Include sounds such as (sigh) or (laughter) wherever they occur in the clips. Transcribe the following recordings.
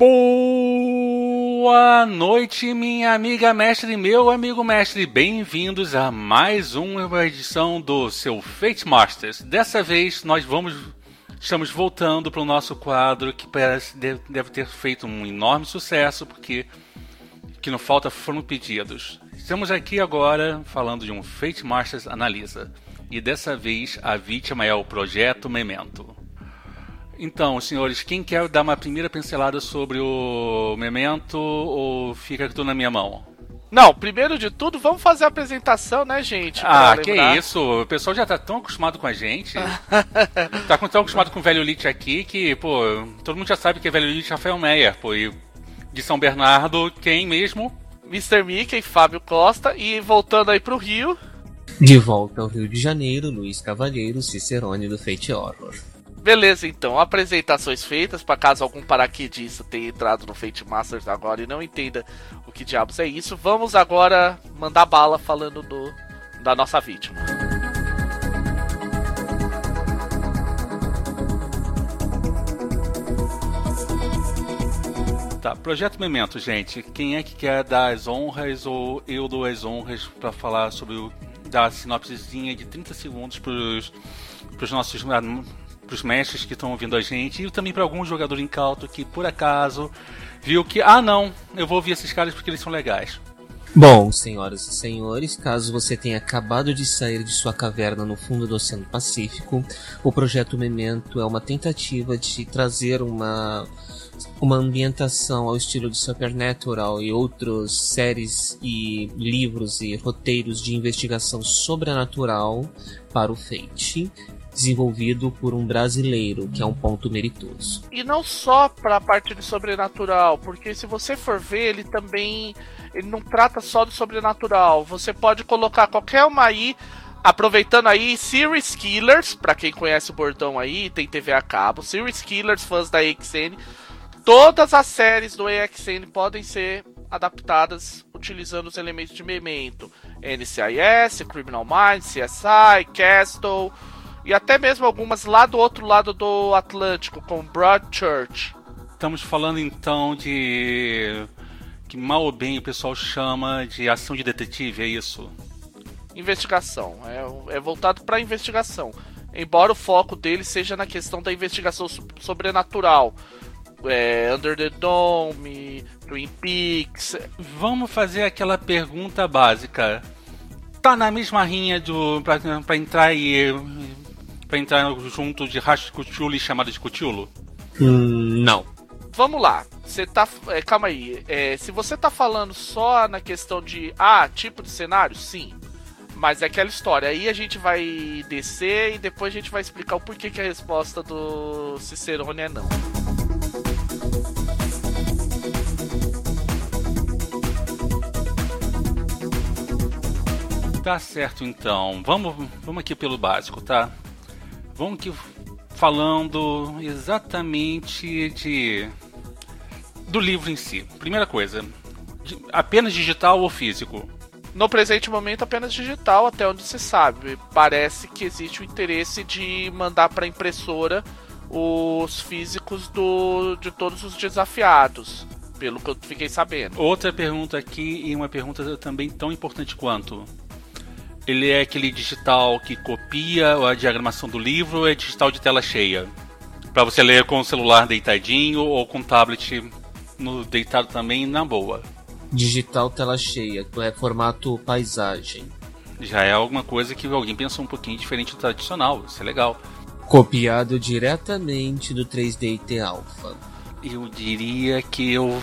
Boa noite, minha amiga mestre meu amigo mestre. Bem-vindos a mais uma edição do seu Fate Masters. Dessa vez nós vamos estamos voltando para o nosso quadro que parece deve ter feito um enorme sucesso porque que não falta foram pedidos. Estamos aqui agora falando de um Fate Masters Analisa e dessa vez a vítima é o Projeto Memento. Então, senhores, quem quer dar uma primeira pincelada sobre o Memento ou fica tudo na minha mão? Não, primeiro de tudo, vamos fazer a apresentação, né, gente? Ah, que isso. O pessoal já tá tão acostumado com a gente. (laughs) tá tão acostumado com o Velho Elite aqui que, pô, todo mundo já sabe que é Velho Elite Rafael Meyer, pô. E de São Bernardo, quem mesmo? Mr. Mickey, Fábio Costa. E voltando aí pro Rio. De volta ao Rio de Janeiro, Luiz Cavalheiro, Cicerone do Fate Horror. Beleza, então, apresentações feitas, para caso algum paraquedista tenha entrado no Fate Masters agora e não entenda o que diabos é isso, vamos agora mandar bala falando do, da nossa vítima. Tá, Projeto Memento, gente. Quem é que quer dar as honras ou eu dou as honras para falar sobre o. dar a sinopsezinha de 30 segundos pros, pros nossos para os mestres que estão ouvindo a gente e também para algum jogador incauto que por acaso viu que, ah não, eu vou ouvir esses caras porque eles são legais. Bom, senhoras e senhores, caso você tenha acabado de sair de sua caverna no fundo do Oceano Pacífico, o projeto Memento é uma tentativa de trazer uma uma ambientação ao estilo de Supernatural e outras séries e livros e roteiros de investigação sobrenatural para o Fate, desenvolvido por um brasileiro, que é um ponto meritoso. E não só para a parte de sobrenatural, porque se você for ver, ele também ele não trata só do sobrenatural. Você pode colocar qualquer uma aí Aproveitando aí, Series Killers, para quem conhece o bordão aí, tem TV a cabo, Series Killers, fãs da EXN, todas as séries do EXN podem ser adaptadas utilizando os elementos de Memento. NCIS, Criminal Minds, CSI, Castle, e até mesmo algumas lá do outro lado do Atlântico, como Broadchurch. Estamos falando então de que mal ou bem o pessoal chama de ação de detetive, é isso? Investigação, é, é voltado para investigação. Embora o foco dele seja na questão da investigação sobrenatural, é, Under the Dome, Twin Peaks. Vamos fazer aquela pergunta básica. Tá na mesma rinha do pra, pra entrar e para entrar junto de Rash Cthulhu chamado de Cthulhu? Hum, não. Vamos lá. Você tá. É, calma aí. É, se você tá falando só na questão de. Ah, tipo de cenário, sim. Mas é aquela história. Aí a gente vai descer e depois a gente vai explicar o porquê que a resposta do Cicerone é não. Tá certo então. Vamos, vamos aqui pelo básico, tá? Vamos que falando exatamente de do livro em si. Primeira coisa, apenas digital ou físico? No presente momento, apenas digital, até onde se sabe. Parece que existe o interesse de mandar para impressora os físicos do, de todos os desafiados, pelo que eu fiquei sabendo. Outra pergunta aqui, e uma pergunta também tão importante quanto: ele é aquele digital que copia a diagramação do livro ou é digital de tela cheia? Para você ler com o celular deitadinho ou com o tablet no deitado também na boa. Digital tela cheia, é formato paisagem. Já é alguma coisa que alguém pensou um pouquinho diferente do tradicional, isso é legal. Copiado diretamente do 3D IT Alpha. Eu diria que o,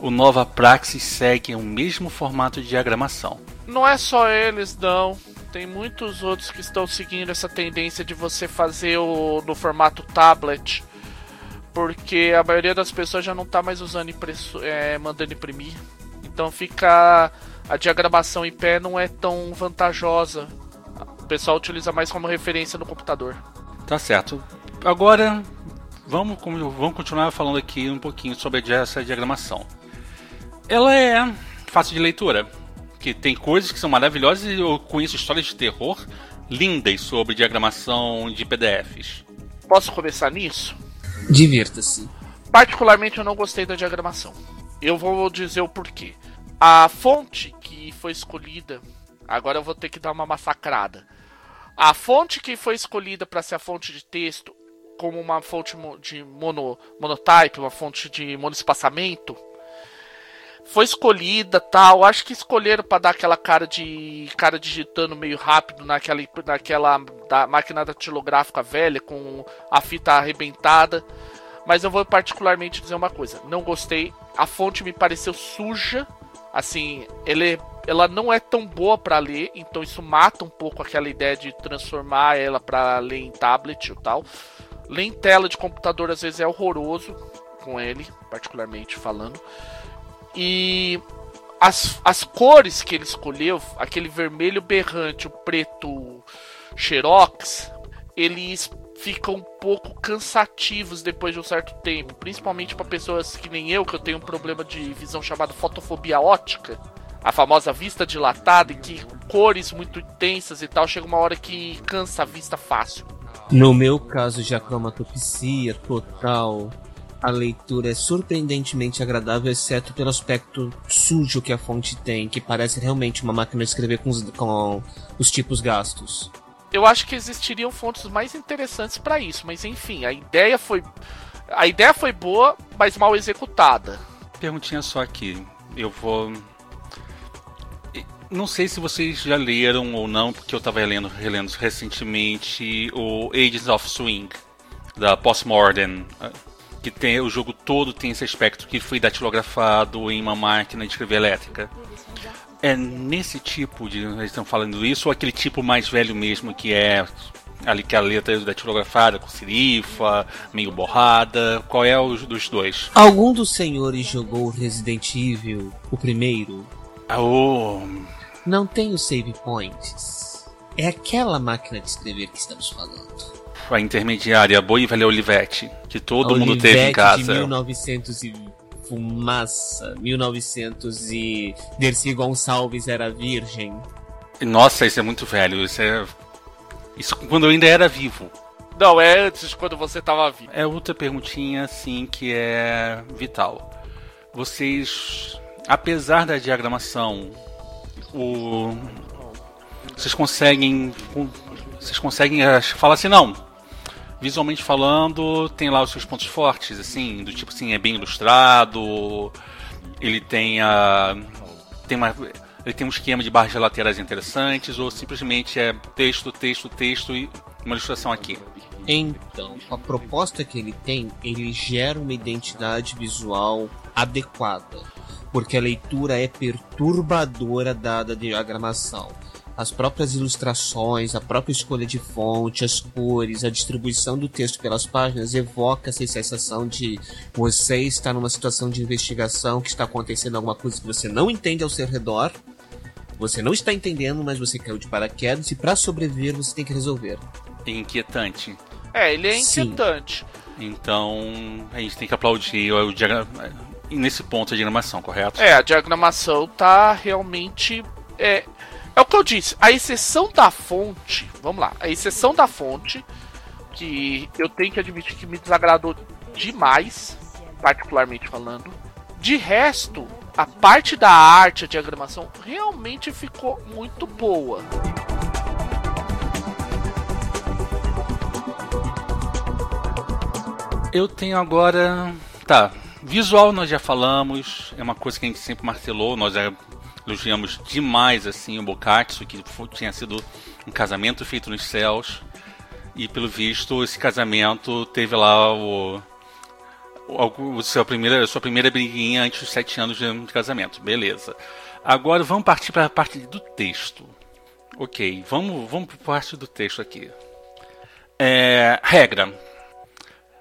o Nova Praxis segue o mesmo formato de diagramação não é só eles, não. Tem muitos outros que estão seguindo essa tendência de você fazer o, no formato tablet. Porque a maioria das pessoas já não está mais usando impresso, é, mandando imprimir. Então fica. A diagramação em pé não é tão vantajosa. O pessoal utiliza mais como referência no computador. Tá certo. Agora vamos, vamos continuar falando aqui um pouquinho sobre essa diagramação. Ela é fácil de leitura que tem coisas que são maravilhosas e eu conheço histórias de terror lindas sobre diagramação de PDFs. Posso começar nisso? Divirta-se. particularmente eu não gostei da diagramação. Eu vou dizer o porquê. A fonte que foi escolhida, agora eu vou ter que dar uma massacrada. A fonte que foi escolhida para ser a fonte de texto como uma fonte de mono, monotype, uma fonte de monoespaçamento, foi escolhida tal. Acho que escolheram para dar aquela cara de cara digitando meio rápido naquela, naquela da máquina datilográfica velha com a fita arrebentada. Mas eu vou particularmente dizer uma coisa: não gostei. A fonte me pareceu suja. Assim, ele, ela não é tão boa para ler, então isso mata um pouco aquela ideia de transformar ela para ler em tablet ou tal. Ler em tela de computador às vezes é horroroso com ele, particularmente falando. E as, as cores que ele escolheu, aquele vermelho berrante, o preto xerox, eles ficam um pouco cansativos depois de um certo tempo, principalmente para pessoas que nem eu, que eu tenho um problema de visão chamado fotofobia ótica, a famosa vista dilatada, que cores muito intensas e tal, chega uma hora que cansa a vista fácil. No meu caso de acromatopsia total, a leitura é surpreendentemente agradável, exceto pelo aspecto sujo que a fonte tem, que parece realmente uma máquina de escrever com os, com os tipos gastos. Eu acho que existiriam fontes mais interessantes para isso, mas enfim, a ideia foi a ideia foi boa, mas mal executada. Perguntinha só aqui, eu vou não sei se vocês já leram ou não, porque eu estava relendo, relendo recentemente o Ages of Swing da Postmodern que tem o jogo todo tem esse aspecto que foi datilografado em uma máquina de escrever elétrica. É nesse tipo de. Eles estão falando isso, ou aquele tipo mais velho mesmo, que é ali que a letra é datilografada, com serifa, meio borrada. Qual é o dos dois? Algum dos senhores jogou Resident Evil, o primeiro? Oh. Não tem os save points. É aquela máquina de escrever que estamos falando a intermediária, a boa e velha Olivetti, que todo Olivete mundo teve em casa. de 1900 e fumaça, 1900 e Dercy Gonçalves era virgem. Nossa, isso é muito velho, isso é... Isso quando eu ainda era vivo. Não, é antes de quando você tava vivo. É outra perguntinha, assim, que é vital. Vocês, apesar da diagramação, o... Vocês conseguem vocês conseguem falar assim, não, visualmente falando, tem lá os seus pontos fortes, assim, do tipo assim, é bem ilustrado, ele tem a. tem uma. Ele tem um esquema de barras laterais interessantes, ou simplesmente é texto, texto, texto e uma ilustração aqui. Então, a proposta que ele tem, ele gera uma identidade visual adequada, porque a leitura é perturbadora dada a diagramação as próprias ilustrações, a própria escolha de fonte, as cores, a distribuição do texto pelas páginas evoca essa sensação de você está numa situação de investigação que está acontecendo alguma coisa que você não entende ao seu redor. Você não está entendendo, mas você caiu de paraquedas e para sobreviver você tem que resolver. É inquietante. É, ele é inquietante. Sim. Então, a gente tem que aplaudir o diagrama nesse ponto a diagramação, correto? É, a diagramação tá realmente é, é o que eu disse, a exceção da fonte, vamos lá, a exceção da fonte, que eu tenho que admitir que me desagradou demais, particularmente falando. De resto, a parte da arte, a diagramação, realmente ficou muito boa. Eu tenho agora. Tá. Visual nós já falamos, é uma coisa que a gente sempre martelou, nós já elogiamos demais assim o Bokatsu, que tinha sido um casamento feito nos céus. E pelo visto, esse casamento teve lá o, o, seu primeira, sua primeira briguinha antes dos sete anos de, de casamento. Beleza. Agora vamos partir para a parte do texto. Ok, vamos, vamos para a parte do texto aqui. É, regra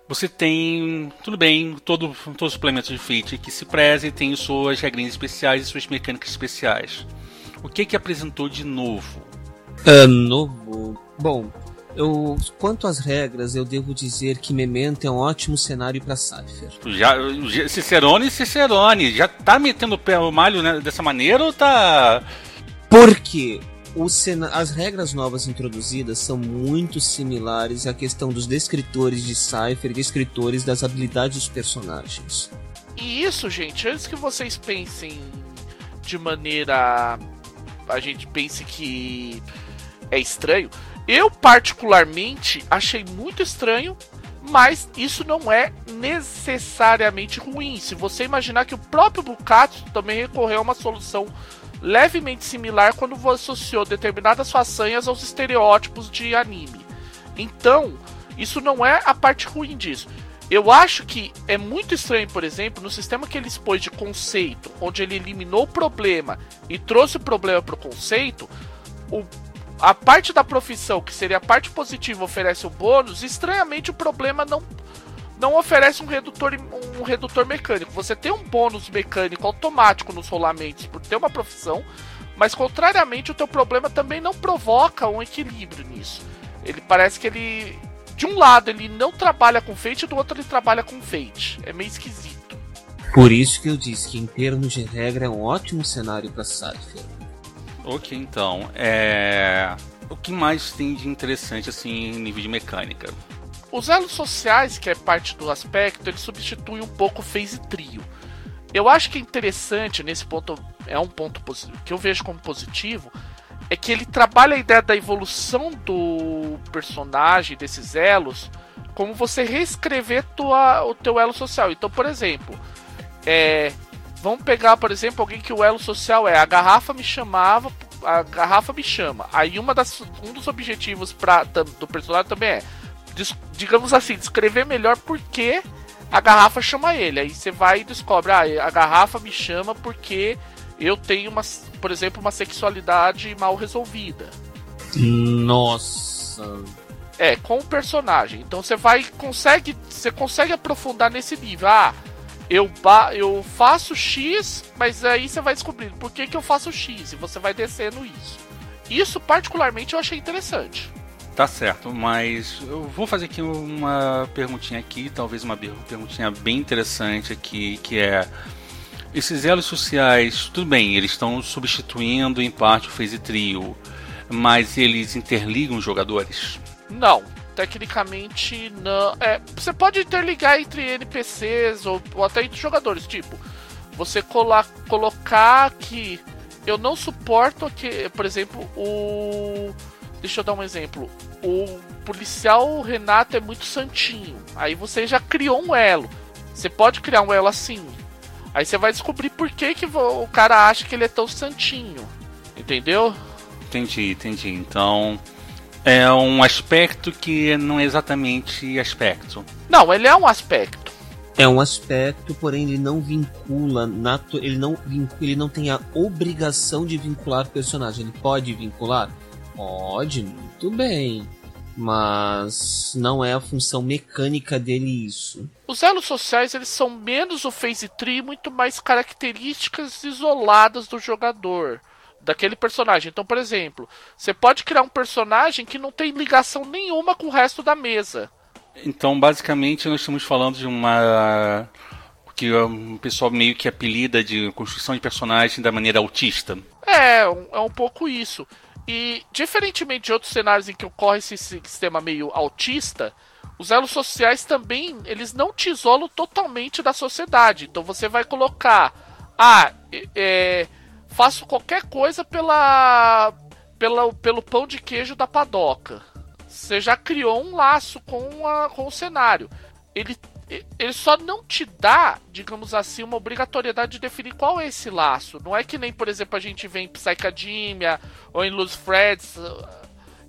você tem, tudo bem, todo, todos os suplementos de Fate que se preze tem suas regrinhas especiais e suas mecânicas especiais. O que que apresentou de novo? Uh, novo? Bom, eu, quanto às regras, eu devo dizer que Memento é um ótimo cenário para Cypher. Já, Cicerone, Cicerone, já tá metendo o pé no malho né, dessa maneira ou tá... Porque as regras novas introduzidas são muito similares à questão dos descritores de Cypher e descritores das habilidades dos personagens. E isso, gente, antes que vocês pensem de maneira. A gente pense que é estranho. Eu, particularmente, achei muito estranho, mas isso não é necessariamente ruim. Se você imaginar que o próprio Bukatsu também recorreu a uma solução levemente similar quando você associou determinadas façanhas aos estereótipos de anime. Então, isso não é a parte ruim disso. Eu acho que é muito estranho, por exemplo, no sistema que ele expôs de conceito, onde ele eliminou o problema e trouxe o problema para o conceito, a parte da profissão, que seria a parte positiva, oferece o bônus, estranhamente o problema não, não oferece um redutor, um redutor mecânico. Você tem um bônus mecânico automático nos rolamentos por ter uma profissão, mas contrariamente o teu problema também não provoca um equilíbrio nisso. Ele parece que ele de um lado ele não trabalha com Fate, do outro ele trabalha com Fate. É meio esquisito. Por isso que eu disse que em termos de regra é um ótimo cenário para Cypher. Ok, então, é... o que mais tem de interessante assim em nível de mecânica? Os elos sociais, que é parte do aspecto, ele substitui um pouco o phase trio. Eu acho que é interessante nesse ponto, é um ponto que eu vejo como positivo, é que ele trabalha a ideia da evolução do personagem, desses elos, como você reescrever tua, o teu elo social. Então, por exemplo, é, vamos pegar, por exemplo, alguém que o elo social é a garrafa me chamava, a garrafa me chama. Aí uma das, um dos objetivos pra, do personagem também é, digamos assim, descrever melhor por que a garrafa chama ele. Aí você vai e descobre, ah, a garrafa me chama porque eu tenho uma, por exemplo, uma sexualidade mal resolvida. Nossa. É, com o personagem. Então você vai consegue, você consegue aprofundar nesse nível. Ah, eu ba eu faço X, mas aí você vai descobrir por que, que eu faço X e você vai descendo isso. Isso particularmente eu achei interessante. Tá certo, mas eu vou fazer aqui uma perguntinha aqui, talvez uma perguntinha bem interessante aqui, que é esses elos sociais, tudo bem, eles estão substituindo em parte o phase trio, mas eles interligam os jogadores? Não, tecnicamente não. É, você pode interligar entre NPCs ou, ou até entre jogadores, tipo, você cola, colocar que eu não suporto que, por exemplo, o deixa eu dar um exemplo. O policial Renato é muito santinho. Aí você já criou um elo. Você pode criar um elo assim. Aí você vai descobrir por que, que o cara acha que ele é tão santinho. Entendeu? Entendi, entendi. Então é um aspecto que não é exatamente aspecto. Não, ele é um aspecto. É um aspecto, porém ele não vincula, ele não vincula, ele não tem a obrigação de vincular personagem. Ele pode vincular? Pode, muito bem mas não é a função mecânica dele isso. Os elos sociais eles são menos o phase tree, muito mais características isoladas do jogador, daquele personagem. Então, por exemplo, você pode criar um personagem que não tem ligação nenhuma com o resto da mesa. Então, basicamente, nós estamos falando de uma que o pessoal meio que apelida de construção de personagem da maneira autista. É, é um pouco isso. E, diferentemente de outros cenários em que ocorre esse sistema meio autista, os elos sociais também, eles não te isolam totalmente da sociedade. Então você vai colocar, ah, é, faço qualquer coisa pela, pela, pelo pão de queijo da padoca. Você já criou um laço com, a, com o cenário. Ele ele só não te dá, digamos assim, uma obrigatoriedade de definir qual é esse laço. Não é que nem, por exemplo, a gente vê em Psychademia ou em Loose Threads,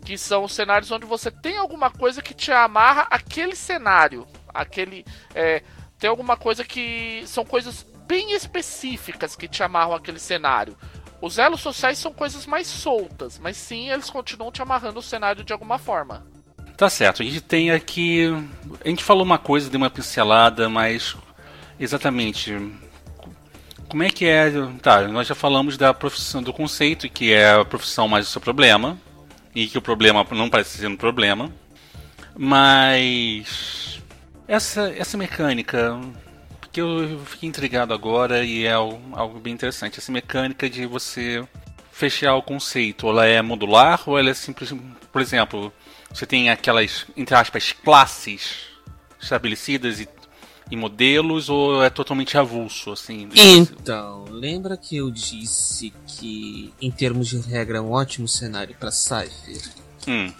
que são cenários onde você tem alguma coisa que te amarra aquele cenário. Aquele. É, tem alguma coisa que. São coisas bem específicas que te amarram aquele cenário. Os elos sociais são coisas mais soltas, mas sim, eles continuam te amarrando o cenário de alguma forma. Tá certo, a gente tem aqui. A gente falou uma coisa, deu uma pincelada, mas exatamente. Como é que é. Tá, nós já falamos da profissão, do conceito, que é a profissão mais o seu problema, e que o problema não parece ser um problema. Mas. Essa, essa mecânica, que eu fiquei intrigado agora e é algo, algo bem interessante. Essa mecânica de você fechar o conceito? Ela é modular ou ela é simplesmente, por exemplo, você tem aquelas, entre aspas, classes estabelecidas e, e modelos ou é totalmente avulso, assim? Então, lembra que eu disse que, em termos de regra, é um ótimo cenário para Cypher? Hum.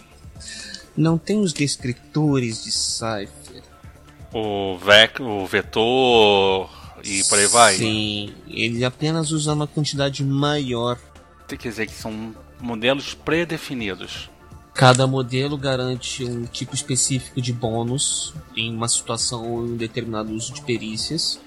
Não tem os descritores de Cypher. O, vec, o vetor e por aí vai? Sim, ele apenas usa uma quantidade maior. Quer dizer que são modelos pré-definidos. Cada modelo garante um tipo específico de bônus em uma situação ou em um determinado uso de perícias,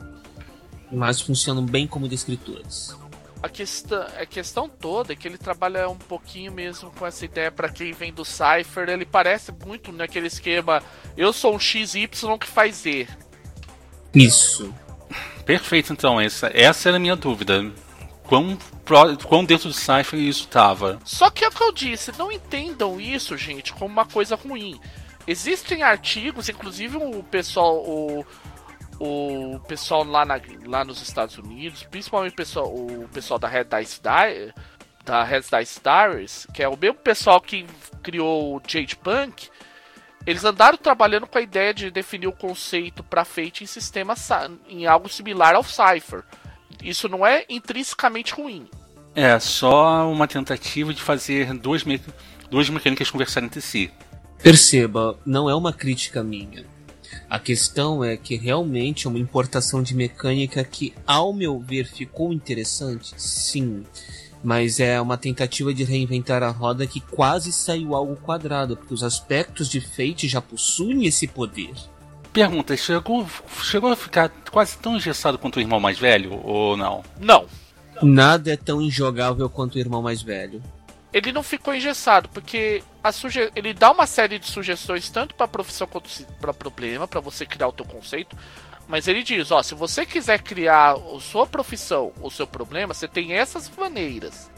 mas funcionam bem como descritores. A questão, a questão toda é que ele trabalha um pouquinho mesmo com essa ideia para quem vem do Cypher. Ele parece muito naquele esquema: eu sou um XY que faz Z. Isso. Perfeito, então. Essa, essa era a minha dúvida. Quão, quão dentro do Cypher isso estava? Só que é o que eu disse, não entendam isso, gente, como uma coisa ruim. Existem artigos, inclusive o pessoal, o, o pessoal lá, na, lá nos Estados Unidos, principalmente o pessoal, o pessoal da Red Dice Diary, da Red Dice Diaries, que é o mesmo pessoal que criou o Jade Punk, eles andaram trabalhando com a ideia de definir o conceito para Fate em sistema em algo similar ao Cypher. Isso não é intrinsecamente ruim. É só uma tentativa de fazer duas, me duas mecânicas conversarem entre si. Perceba, não é uma crítica minha. A questão é que realmente é uma importação de mecânica que, ao meu ver, ficou interessante, sim mas é uma tentativa de reinventar a roda que quase saiu algo quadrado, porque os aspectos de Fate já possuem esse poder. Pergunta, chegou, chegou a ficar quase tão engessado quanto o irmão mais velho, ou não? Não. Nada é tão injogável quanto o irmão mais velho. Ele não ficou engessado, porque a suge... ele dá uma série de sugestões tanto para profissão quanto para problema, para você criar o teu conceito. Mas ele diz, ó, se você quiser criar a sua profissão, o seu problema, você tem essas maneiras.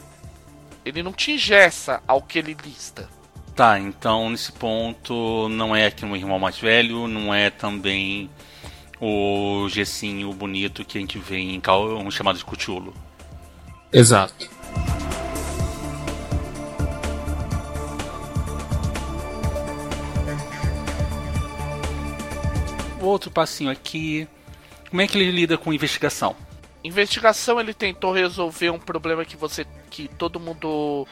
Ele não te ingessa ao que ele lista. Tá, então nesse ponto não é aqui um irmão mais velho, não é também o gessinho bonito que a gente vê em um chamado de Cthulhu. Exato. outro passinho aqui. Como é que ele lida com investigação? Investigação ele tentou resolver um problema que você que todo mundo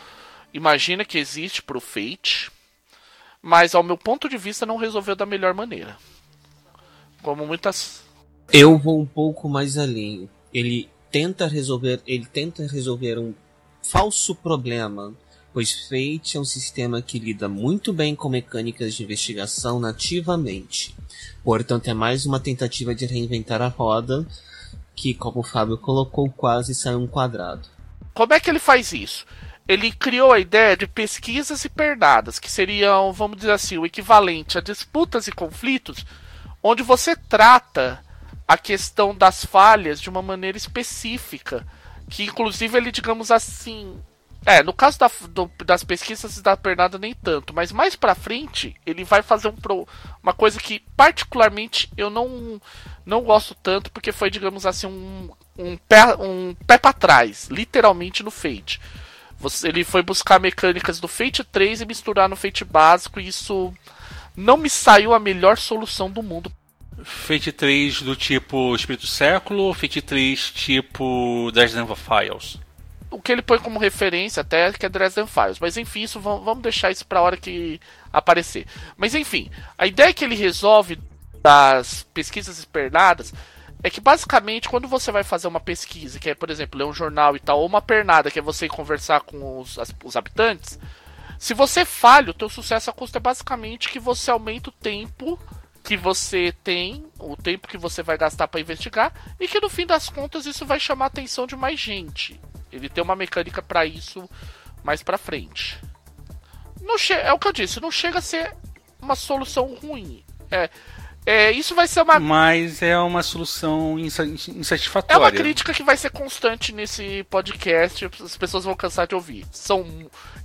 imagina que existe pro Fate, mas ao meu ponto de vista não resolveu da melhor maneira. Como muitas Eu vou um pouco mais além. Ele tenta resolver, ele tenta resolver um falso problema pois Fate é um sistema que lida muito bem com mecânicas de investigação nativamente. Portanto, é mais uma tentativa de reinventar a roda, que, como o Fábio colocou, quase saiu um quadrado. Como é que ele faz isso? Ele criou a ideia de pesquisas e que seriam, vamos dizer assim, o equivalente a disputas e conflitos, onde você trata a questão das falhas de uma maneira específica, que inclusive ele, digamos assim, é, no caso da, do, das pesquisas da pernada nem tanto, mas mais pra frente ele vai fazer um pro, uma coisa que particularmente eu não, não gosto tanto, porque foi, digamos assim, um, um pé, um pé pra trás, literalmente no Fate. Você, ele foi buscar mecânicas do Fate 3 e misturar no Fate básico, e isso não me saiu a melhor solução do mundo. Fate 3 do tipo Espírito Século ou Fate 3 tipo Dresden Files? o que ele põe como referência até que é Dresden Files. Mas enfim, isso vamos deixar isso para a hora que aparecer. Mas enfim, a ideia que ele resolve das pesquisas espernadas é que basicamente quando você vai fazer uma pesquisa, que é por exemplo ler um jornal e tal, ou uma pernada, que é você conversar com os, as, os habitantes, se você falha, o teu sucesso a custa é basicamente que você aumenta o tempo que você tem, o tempo que você vai gastar para investigar, e que no fim das contas isso vai chamar a atenção de mais gente. Ele tem uma mecânica para isso mais para frente. Não é o que eu disse, não chega a ser uma solução ruim. É, é, isso vai ser uma. Mas é uma solução insatisfatória. É uma crítica que vai ser constante nesse podcast. As pessoas vão cansar de ouvir. São.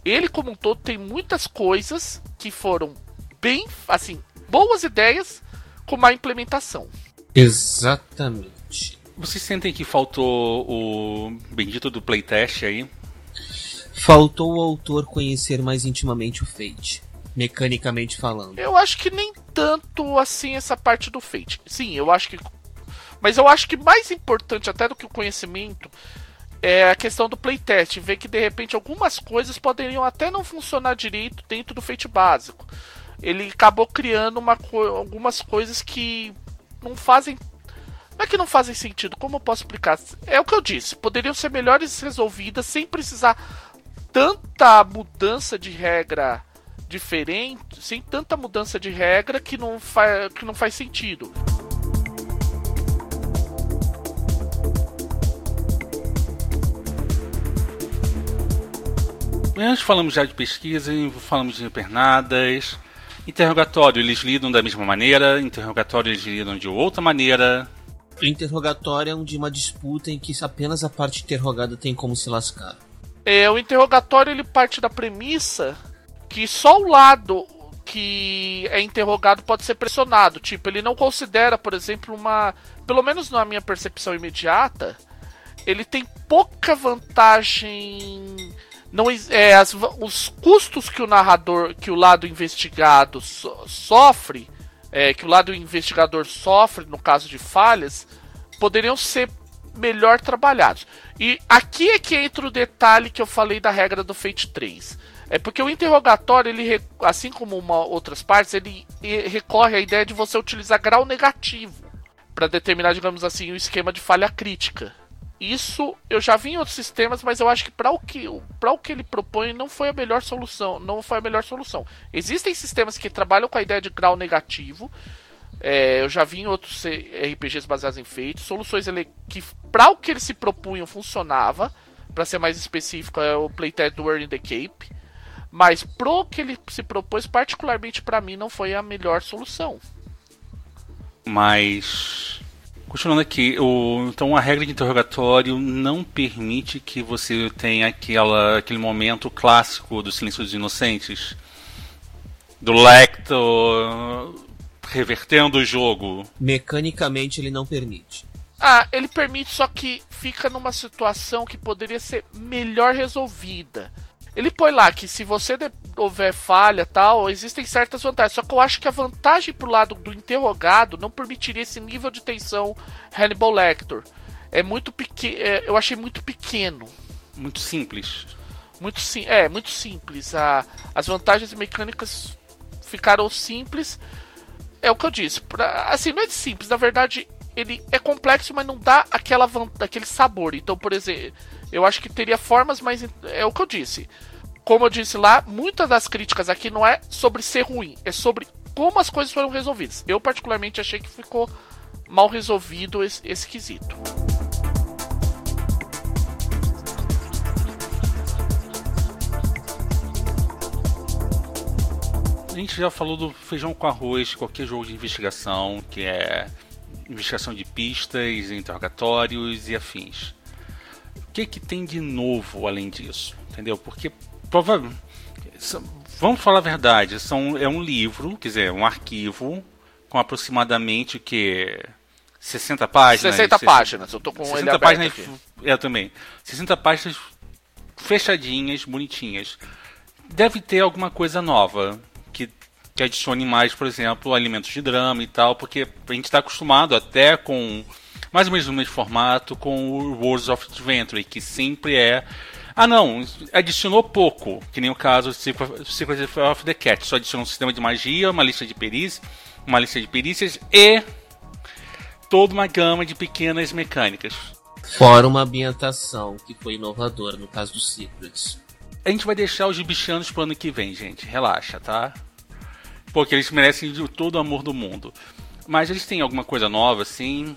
Ele, como um todo, tem muitas coisas que foram bem. Assim, boas ideias com má implementação. Exatamente. Vocês sentem que faltou o bendito do playtest aí? Faltou o autor conhecer mais intimamente o Fate, mecanicamente falando. Eu acho que nem tanto assim essa parte do Fate. Sim, eu acho que. Mas eu acho que mais importante até do que o conhecimento é a questão do playtest. Ver que de repente algumas coisas poderiam até não funcionar direito dentro do Fate básico. Ele acabou criando uma, algumas coisas que não fazem não é que não fazem sentido, como eu posso explicar? É o que eu disse, poderiam ser melhores resolvidas sem precisar tanta mudança de regra diferente, sem tanta mudança de regra que não, fa que não faz sentido. Antes falamos já de pesquisa, falamos de pernadas. Interrogatório, eles lidam da mesma maneira. Interrogatório, eles lidam de outra maneira. O interrogatório é um de uma disputa em que apenas a parte interrogada tem como se lascar. É, o interrogatório ele parte da premissa que só o lado que é interrogado pode ser pressionado. Tipo, ele não considera, por exemplo, uma. Pelo menos na minha percepção imediata, ele tem pouca vantagem. Não, é, as, os custos que o narrador, que o lado investigado so, sofre é, que o lado investigador sofre no caso de falhas poderiam ser melhor trabalhados. E aqui é que entra o detalhe que eu falei da regra do Fate 3. É porque o interrogatório, ele, assim como uma, outras partes, ele recorre à ideia de você utilizar grau negativo para determinar, digamos assim, o um esquema de falha crítica. Isso eu já vi em outros sistemas, mas eu acho que para o que para o que ele propõe não foi a melhor solução, não foi a melhor solução. Existem sistemas que trabalham com a ideia de grau negativo. É, eu já vi em outros RPGs baseados em feitos, soluções que para o que ele se propunham funcionava. Para ser mais específico, é o playtest do in the Cape. Mas pro que ele se propôs, particularmente para mim, não foi a melhor solução. Mas Continuando aqui, o, então a regra de interrogatório não permite que você tenha aquela, aquele momento clássico do silêncio dos inocentes, do Lecto revertendo o jogo. Mecanicamente ele não permite. Ah, ele permite, só que fica numa situação que poderia ser melhor resolvida. Ele põe lá que se você houver falha tal, existem certas vantagens. Só que eu acho que a vantagem pro lado do interrogado não permitiria esse nível de tensão Hannibal Lecter. É muito pequeno. É, eu achei muito pequeno. Muito simples. Muito sim, é muito simples. A, as vantagens mecânicas ficaram simples. É o que eu disse. Pra, assim, não é simples. Na verdade, ele é complexo, mas não dá aquela aquele sabor. Então, por exemplo, eu acho que teria formas mais. É o que eu disse como eu disse lá, muitas das críticas aqui não é sobre ser ruim, é sobre como as coisas foram resolvidas. Eu, particularmente, achei que ficou mal resolvido esse, esse quesito. A gente já falou do feijão com arroz, qualquer jogo de investigação, que é investigação de pistas, interrogatórios e afins. O que, que tem de novo além disso? Entendeu? Porque provavelmente. Vamos falar a verdade, são, é um livro, quer dizer, um arquivo com aproximadamente que 60 páginas. 60, 60 páginas, eu tô com 60 ele páginas, aqui. Eu também. 60 páginas fechadinhas, bonitinhas. Deve ter alguma coisa nova que, que adicione mais, por exemplo, alimentos de drama e tal, porque a gente está acostumado até com mais ou menos o mesmo formato com o Worlds of Adventure, que sempre é ah, não, adicionou pouco, que nem o caso do Secret of the Cat. Só adicionou um sistema de magia, uma lista de perícias, uma lista de perícias e toda uma gama de pequenas mecânicas. Fora uma ambientação que foi inovadora no caso dos Secrets. A gente vai deixar os bichanos pro ano que vem, gente. Relaxa, tá? Porque eles merecem todo o amor do mundo. Mas eles têm alguma coisa nova, assim?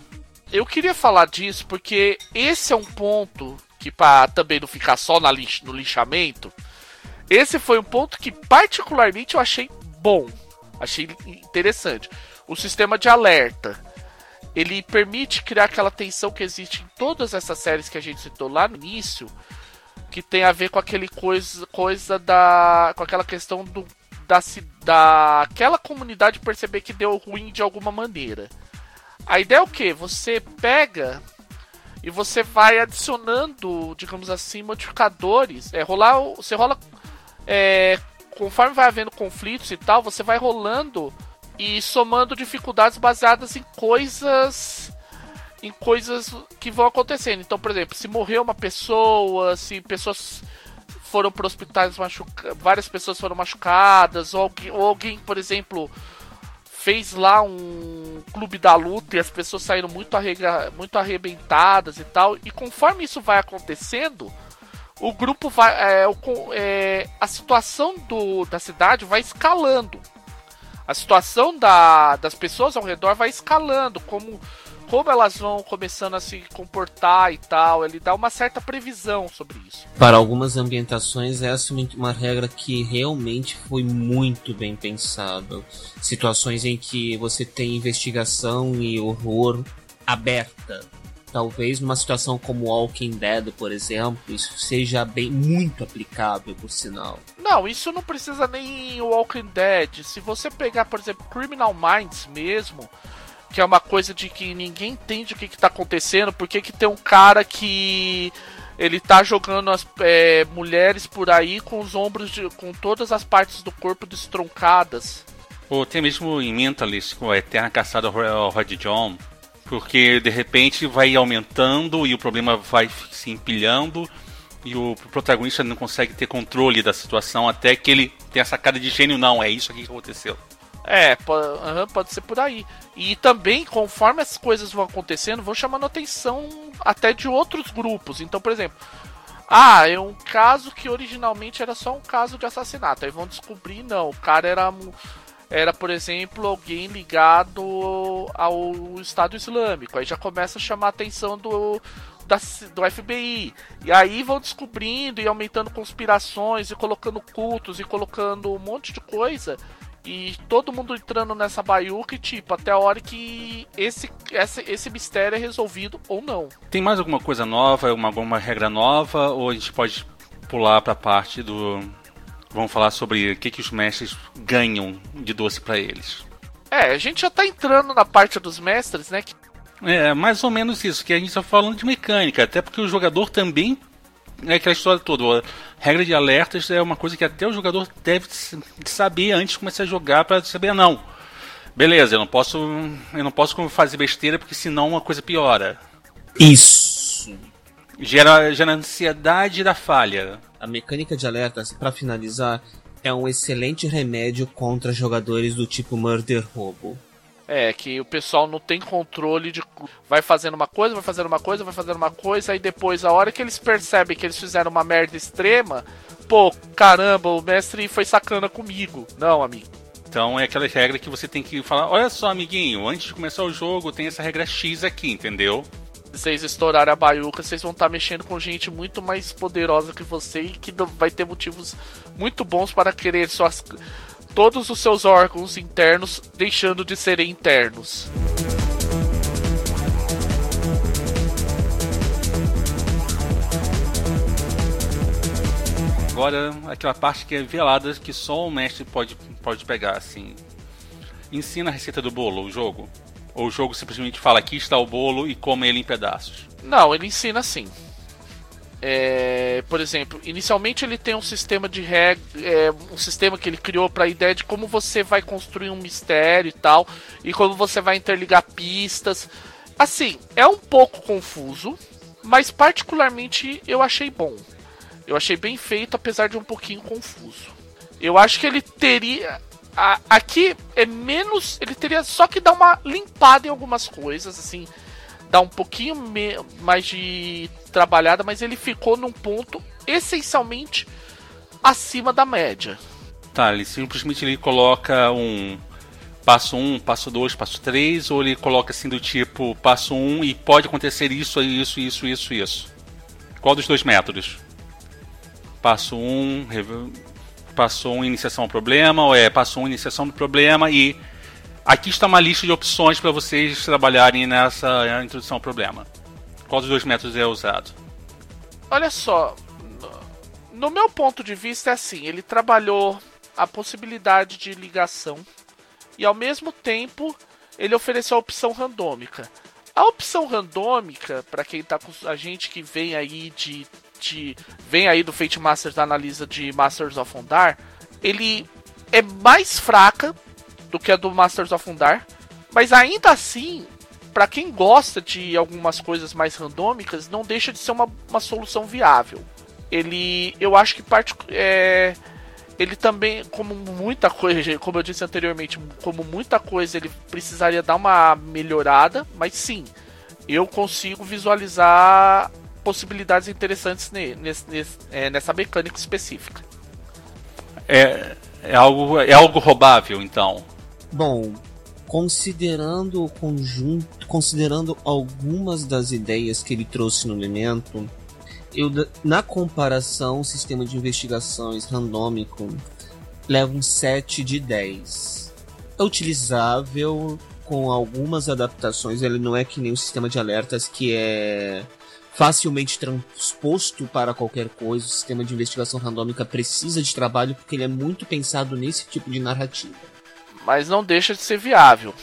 Eu queria falar disso porque esse é um ponto que para também não ficar só na no lixamento, esse foi um ponto que particularmente eu achei bom, achei interessante. O sistema de alerta, ele permite criar aquela tensão que existe em todas essas séries que a gente citou lá no início, que tem a ver com aquele coisa, coisa da, com aquela questão do da, da aquela comunidade perceber que deu ruim de alguma maneira. A ideia é o que? Você pega e você vai adicionando, digamos assim, modificadores. É, rolar, você rola. É, conforme vai havendo conflitos e tal, você vai rolando e somando dificuldades baseadas em coisas. Em coisas que vão acontecendo. Então, por exemplo, se morreu uma pessoa, se pessoas foram para hospitais machucadas, várias pessoas foram machucadas, ou alguém, ou alguém, por exemplo, fez lá um clube da luta e as pessoas saíram muito, arrega, muito arrebentadas e tal. E conforme isso vai acontecendo, o grupo vai. É, o, é, a situação do, da cidade vai escalando. A situação da, das pessoas ao redor vai escalando. Como como elas vão começando a se comportar e tal, ele dá uma certa previsão sobre isso. Para algumas ambientações, essa é uma regra que realmente foi muito bem pensada. Situações em que você tem investigação e horror aberta. Talvez numa situação como Walking Dead, por exemplo, isso seja bem muito aplicável, por sinal. Não, isso não precisa nem Walking Dead. Se você pegar, por exemplo, Criminal Minds mesmo, que é uma coisa de que ninguém entende o que, está acontecendo, porque que tem um cara que ele tá jogando as é, mulheres por aí com os ombros de, com todas as partes do corpo destroncadas. Ou até mesmo em Mentalist, com a Eterna Caçada ao Rod John, porque de repente vai aumentando e o problema vai se empilhando e o protagonista não consegue ter controle da situação até que ele tem essa cara de gênio, não, é isso aqui que aconteceu. É, pode, ser por aí. E também, conforme as coisas vão acontecendo, vão chamando atenção até de outros grupos. Então, por exemplo, ah, é um caso que originalmente era só um caso de assassinato. Aí vão descobrir, não, o cara era, era por exemplo, alguém ligado ao Estado Islâmico. Aí já começa a chamar a atenção do, da, do FBI. E aí vão descobrindo e aumentando conspirações e colocando cultos e colocando um monte de coisa e todo mundo entrando nessa baiuca e, tipo, até a hora que esse, esse, esse mistério é resolvido ou não. Tem mais alguma coisa nova, alguma, alguma regra nova? Ou a gente pode pular pra parte do. Vamos falar sobre o que, que os mestres ganham de doce para eles. É, a gente já tá entrando na parte dos mestres, né? Que... É, mais ou menos isso, que a gente tá falando de mecânica, até porque o jogador também é aquela história toda. A regra de alertas é uma coisa que até o jogador deve saber antes de começar a jogar para saber não. Beleza, eu não posso, eu não posso fazer besteira porque senão uma coisa piora. Isso. Gera, gera ansiedade da falha. A mecânica de alertas, para finalizar, é um excelente remédio contra jogadores do tipo Murder Robo. É, que o pessoal não tem controle de. Vai fazendo uma coisa, vai fazendo uma coisa, vai fazendo uma coisa, aí depois, a hora que eles percebem que eles fizeram uma merda extrema, pô, caramba, o mestre foi sacana comigo. Não, amigo. Então é aquela regra que você tem que falar: olha só, amiguinho, antes de começar o jogo, tem essa regra X aqui, entendeu? Se vocês estourarem a baiuca, vocês vão estar tá mexendo com gente muito mais poderosa que você e que vai ter motivos muito bons para querer suas todos os seus órgãos internos deixando de serem internos. Agora, aquela parte que é velada que só o mestre pode, pode pegar, assim. Ensina a receita do bolo, o jogo. Ou o jogo simplesmente fala aqui está o bolo e come ele em pedaços. Não, ele ensina sim. É, por exemplo, inicialmente ele tem um sistema de regra, é, um sistema que ele criou para a ideia de como você vai construir um mistério e tal, e como você vai interligar pistas. Assim, é um pouco confuso, mas particularmente eu achei bom. Eu achei bem feito, apesar de um pouquinho confuso. Eu acho que ele teria. A, aqui é menos. Ele teria só que dar uma limpada em algumas coisas, assim dar um pouquinho mais de trabalhada, mas ele ficou num ponto essencialmente acima da média. Tá, ele simplesmente ele coloca um passo 1, um, passo 2, passo 3, ou ele coloca assim do tipo passo 1 um, e pode acontecer isso, isso, isso, isso, isso. Qual dos dois métodos? Passo 1, um, passo 1 um, iniciação ao problema, ou é passo 1 um, iniciação do problema e Aqui está uma lista de opções para vocês trabalharem nessa introdução ao problema. Qual dos dois métodos é usado? Olha só, no meu ponto de vista é assim, ele trabalhou a possibilidade de ligação e ao mesmo tempo ele ofereceu a opção randômica. A opção randômica, para quem tá com a gente que vem aí de, de vem aí do Fate Masters da analisa de Masters of Undar, ele é mais fraca do que a do Masters of Undar, mas ainda assim, para quem gosta de algumas coisas mais randômicas, não deixa de ser uma, uma solução viável. Ele, eu acho que parte, é, ele também, como muita coisa, (laughs) como eu disse anteriormente, como muita coisa, ele precisaria dar uma melhorada, mas sim, eu consigo visualizar possibilidades interessantes nesse, nesse, é, nessa mecânica específica. É, é, algo, é algo roubável, então? Bom, considerando o conjunto, considerando algumas das ideias que ele trouxe no Memento, eu, na comparação, o sistema de investigações randômico leva um 7 de 10. É utilizável com algumas adaptações, ele não é que nem o sistema de alertas que é facilmente transposto para qualquer coisa. O sistema de investigação randômica precisa de trabalho porque ele é muito pensado nesse tipo de narrativa. Mas não deixa de ser viável.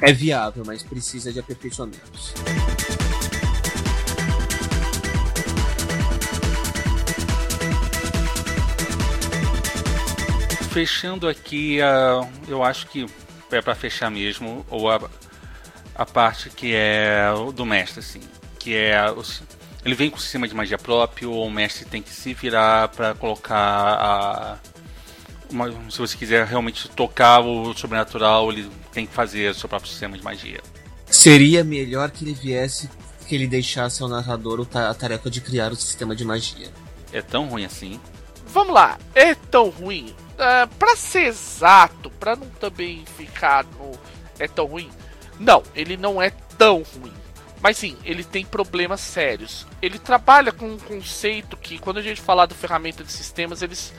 É viável, mas precisa de aperfeiçoamentos. fechando aqui, uh, eu acho que é para fechar mesmo, ou a, a parte que é do mestre, assim, que é o, ele vem com o sistema de magia próprio, ou o mestre tem que se virar para colocar a uma, se você quiser realmente tocar o sobrenatural, ele tem que fazer o seu próprio sistema de magia. Seria melhor que ele viesse, que ele deixasse ao narrador a tarefa de criar o sistema de magia. É tão ruim assim? Vamos lá, é tão ruim uh, pra ser exato, pra não também ficar no. É tão ruim. Não, ele não é tão ruim. Mas sim, ele tem problemas sérios. Ele trabalha com um conceito que, quando a gente falar do ferramenta de sistemas, eles,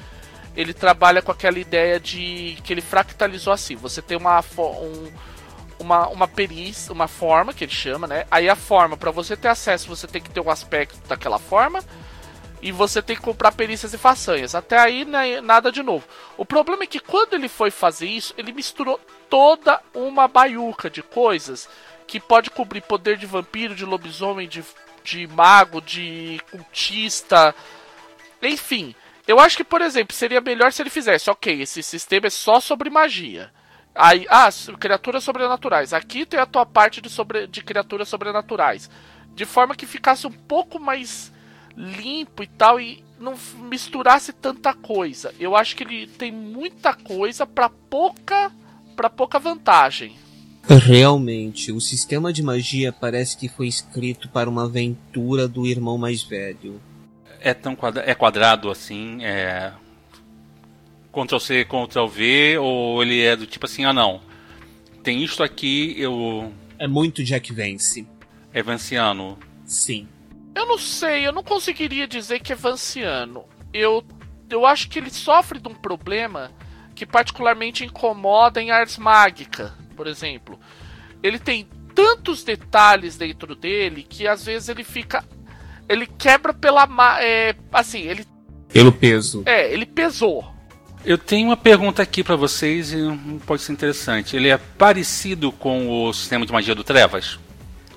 ele trabalha com aquela ideia de que ele fractalizou assim. Você tem uma, um, uma, uma perícia, uma forma que ele chama, né? Aí a forma, para você ter acesso, você tem que ter um aspecto daquela forma e você tem que comprar perícias e façanhas. Até aí né, nada de novo. O problema é que quando ele foi fazer isso, ele misturou toda uma baiuca de coisas que pode cobrir poder de vampiro, de lobisomem, de, de mago, de cultista, enfim. Eu acho que, por exemplo, seria melhor se ele fizesse, ok, esse sistema é só sobre magia. Aí, ah, criaturas sobrenaturais. Aqui tem a tua parte de, sobre, de criaturas sobrenaturais. De forma que ficasse um pouco mais limpo e tal e não misturasse tanta coisa. Eu acho que ele tem muita coisa para pouca para pouca vantagem. Realmente, o sistema de magia parece que foi escrito para uma aventura do irmão mais velho. É tão quadra é quadrado assim, é Ctrl C, Ctrl V ou ele é do tipo assim, ah não. Tem isto aqui, eu É muito Jack Vance. É Vanciano. Sim. Eu não sei, eu não conseguiria dizer que é Vanciano. Eu, eu acho que ele sofre de um problema que particularmente incomoda em Ars Mágica, por exemplo. Ele tem tantos detalhes dentro dele que às vezes ele fica. Ele quebra pela. É, assim, ele. Pelo peso. É, ele pesou. Eu tenho uma pergunta aqui para vocês e pode ser interessante. Ele é parecido com o sistema de magia do Trevas?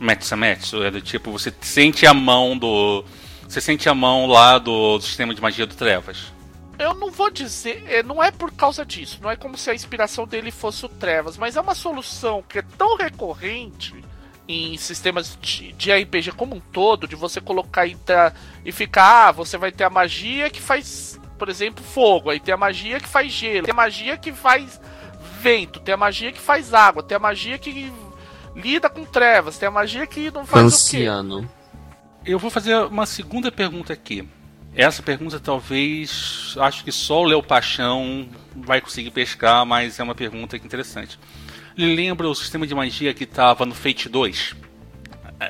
Metsumetsu, é do tipo, você sente a mão do. Você sente a mão lá do, do sistema de magia do Trevas. Eu não vou dizer, é, não é por causa disso, não é como se a inspiração dele fosse o Trevas, mas é uma solução que é tão recorrente em sistemas de, de RPG como um todo, de você colocar e, tá, e ficar, ah, você vai ter a magia que faz, por exemplo, fogo, aí tem a magia que faz gelo, tem a magia que faz vento, tem a magia que faz água, tem a magia que lida com trevas, tem a magia que não faz Anciano. o quê? Eu vou fazer uma segunda pergunta aqui. Essa pergunta talvez acho que só o Léo Paixão vai conseguir pescar, mas é uma pergunta interessante. Lembra o sistema de magia que estava no Fate 2?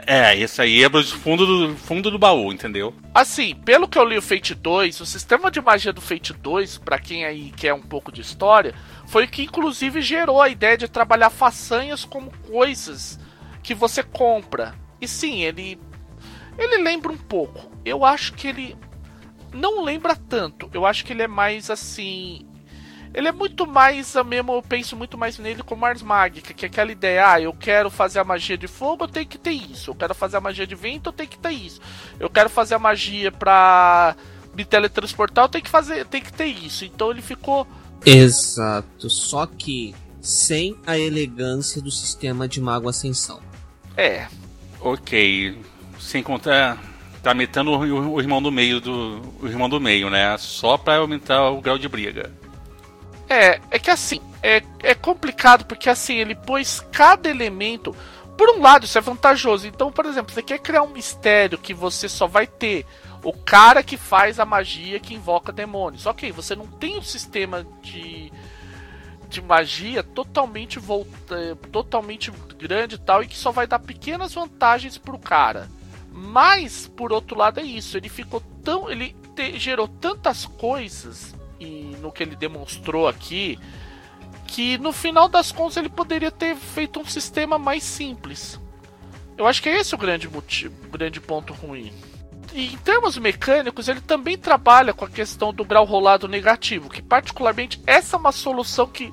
É, esse aí é do fundo do, fundo do baú, entendeu? Assim, pelo que eu li o Fate 2, o sistema de magia do Fate 2, para quem aí quer um pouco de história, foi o que inclusive gerou a ideia de trabalhar façanhas como coisas que você compra. E sim, ele ele lembra um pouco. Eu acho que ele não lembra tanto. Eu acho que ele é mais assim, ele é muito mais a mesmo, eu penso muito mais nele como Ars Magica, que é aquela ideia, ah, eu quero fazer a magia de fogo, eu tenho que ter isso. Eu quero fazer a magia de vento, eu tenho que ter isso. Eu quero fazer a magia pra me teletransportar, eu tenho que fazer, tem que ter isso. Então ele ficou Exato, só que sem a elegância do sistema de Mago Ascensão. É. Ok. Sem contar. Tá metendo o, o irmão do meio do. O irmão do meio, né? Só pra aumentar o grau de briga. É, é que assim, é, é complicado porque assim, ele pôs cada elemento. Por um lado, isso é vantajoso. Então, por exemplo, você quer criar um mistério que você só vai ter o cara que faz a magia que invoca demônios. Ok, você não tem um sistema de, de magia totalmente volta, totalmente grande e tal, e que só vai dar pequenas vantagens pro cara. Mas, por outro lado, é isso. Ele ficou tão. Ele te, gerou tantas coisas no que ele demonstrou aqui que no final das contas ele poderia ter feito um sistema mais simples. Eu acho que é esse o grande motivo, grande ponto ruim. E em termos mecânicos, ele também trabalha com a questão do grau rolado negativo, que particularmente essa é uma solução que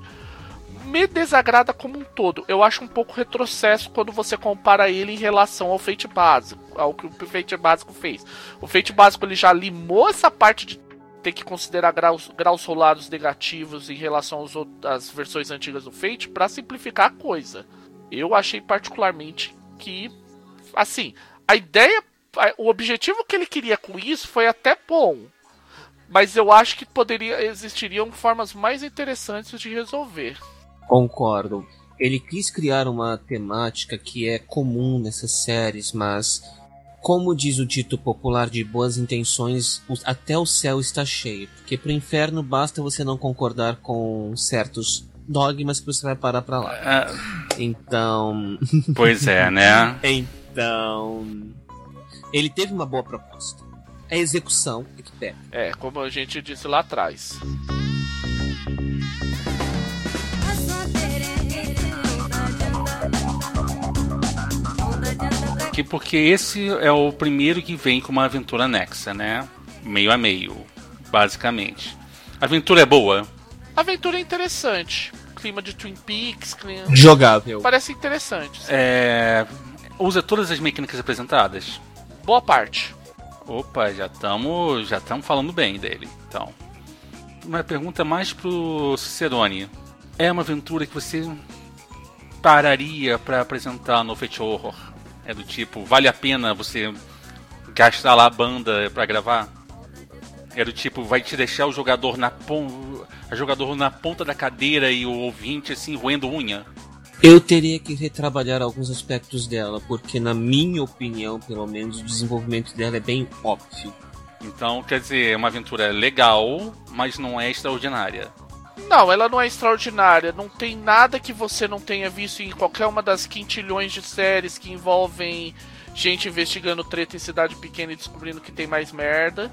me desagrada como um todo. Eu acho um pouco retrocesso quando você compara ele em relação ao Fate básico, ao que o Fate básico fez. O Fate básico ele já limou essa parte de ter que considerar graus, graus rolados negativos em relação às, às versões antigas do Fate para simplificar a coisa. Eu achei particularmente que, assim, a ideia, o objetivo que ele queria com isso foi até bom, mas eu acho que poderia existiriam formas mais interessantes de resolver. Concordo. Ele quis criar uma temática que é comum nessas séries, mas como diz o dito popular de boas intenções, até o céu está cheio, porque pro inferno basta você não concordar com certos dogmas que você vai parar pra lá. É... Então. (laughs) Pois é, né? então. Ele teve uma boa proposta. A execução é que pega. É, como a gente disse lá atrás. Aqui porque esse é o primeiro que vem com uma aventura anexa, né? Meio a meio, basicamente. A aventura é boa? A aventura é interessante. Clima de Twin Peaks, clima... Jogável. Parece interessante. É... Usa todas as mecânicas apresentadas? Boa parte. Opa, já estamos já estamos falando bem dele, então. Uma pergunta mais pro Cicerone. É uma aventura que você pararia para apresentar no Fate Horror? É do tipo, vale a pena você gastar lá a banda para gravar? É do tipo, vai te deixar o jogador na ponta, a jogador na ponta da cadeira e o ouvinte assim roendo unha? Eu teria que retrabalhar alguns aspectos dela, porque na minha opinião, pelo menos, o desenvolvimento dela é bem óbvio. Então, quer dizer, é uma aventura legal, mas não é extraordinária. Não, ela não é extraordinária. Não tem nada que você não tenha visto em qualquer uma das quintilhões de séries que envolvem gente investigando treta em cidade pequena e descobrindo que tem mais merda.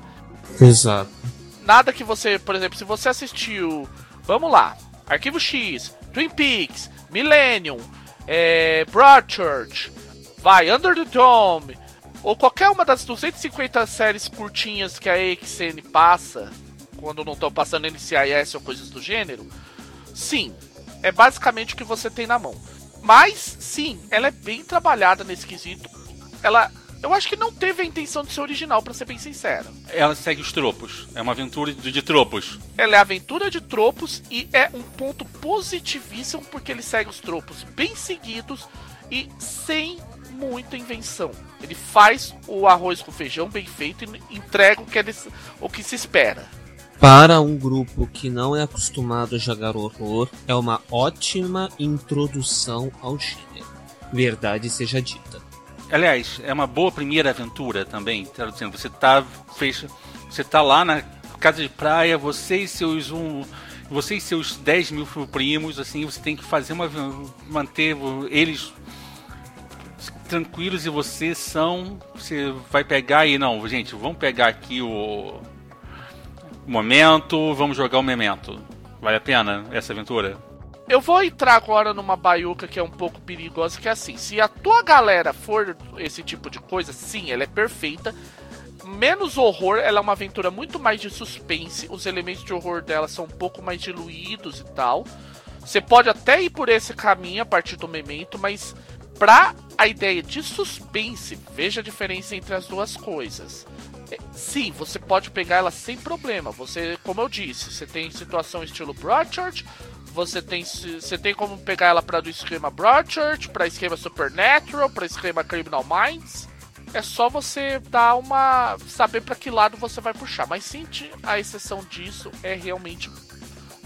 Exato. Nada que você, por exemplo, se você assistiu, vamos lá, Arquivo X, Twin Peaks, Millennium, é, Broadchurch, vai, Under the Dome, ou qualquer uma das 250 séries curtinhas que a EXN passa, quando não estão passando NCIS ou coisas do gênero, sim, é basicamente o que você tem na mão. Mas, sim, ela é bem trabalhada nesse quesito. Ela. Eu acho que não teve a intenção de ser original, para ser bem sincero. Ela segue os tropos. É uma aventura de, de tropos. Ela é aventura de tropos e é um ponto positivíssimo porque ele segue os tropos bem seguidos e sem muita invenção. Ele faz o arroz com feijão bem feito e entrega o que, ele, o que se espera. Para um grupo que não é acostumado a jogar horror, é uma ótima introdução ao gênero. Verdade seja dita. Aliás, é uma boa primeira aventura também, traduzindo. Você tá, fez, você tá lá na casa de praia, você e seus um, você e seus 10 mil primos, assim, você tem que fazer uma manter eles tranquilos e você são, você vai pegar e não, gente, vamos pegar aqui o momento, vamos jogar o memento. Vale a pena essa aventura? Eu vou entrar agora numa baiuca que é um pouco perigosa, que é assim, se a tua galera for esse tipo de coisa, sim, ela é perfeita. menos horror, ela é uma aventura muito mais de suspense. Os elementos de horror dela são um pouco mais diluídos e tal. Você pode até ir por esse caminho a partir do Memento, mas pra a ideia de suspense, veja a diferença entre as duas coisas. Sim, você pode pegar ela sem problema. Você, como eu disse, você tem situação estilo Broadchurch, você tem, você tem como pegar ela para do esquema Broadchurch, para esquema Supernatural, para esquema Criminal Minds. É só você dar uma saber para que lado você vai puxar. Mas sim, a exceção disso é realmente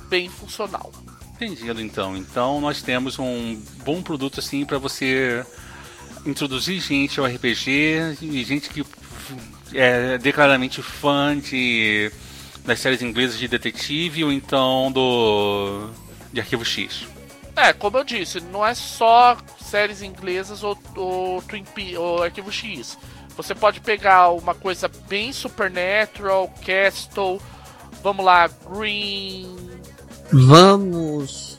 bem funcional. Entendido, então. Então nós temos um bom produto assim para você introduzir gente ao RPG e gente que é declaradamente fã de das séries inglesas de detetive ou então do de Arquivo X. É, como eu disse, não é só séries inglesas ou, ou Twin Peaks ou Arquivo X. Você pode pegar uma coisa bem Supernatural, Castle, vamos lá, Green, Vamos.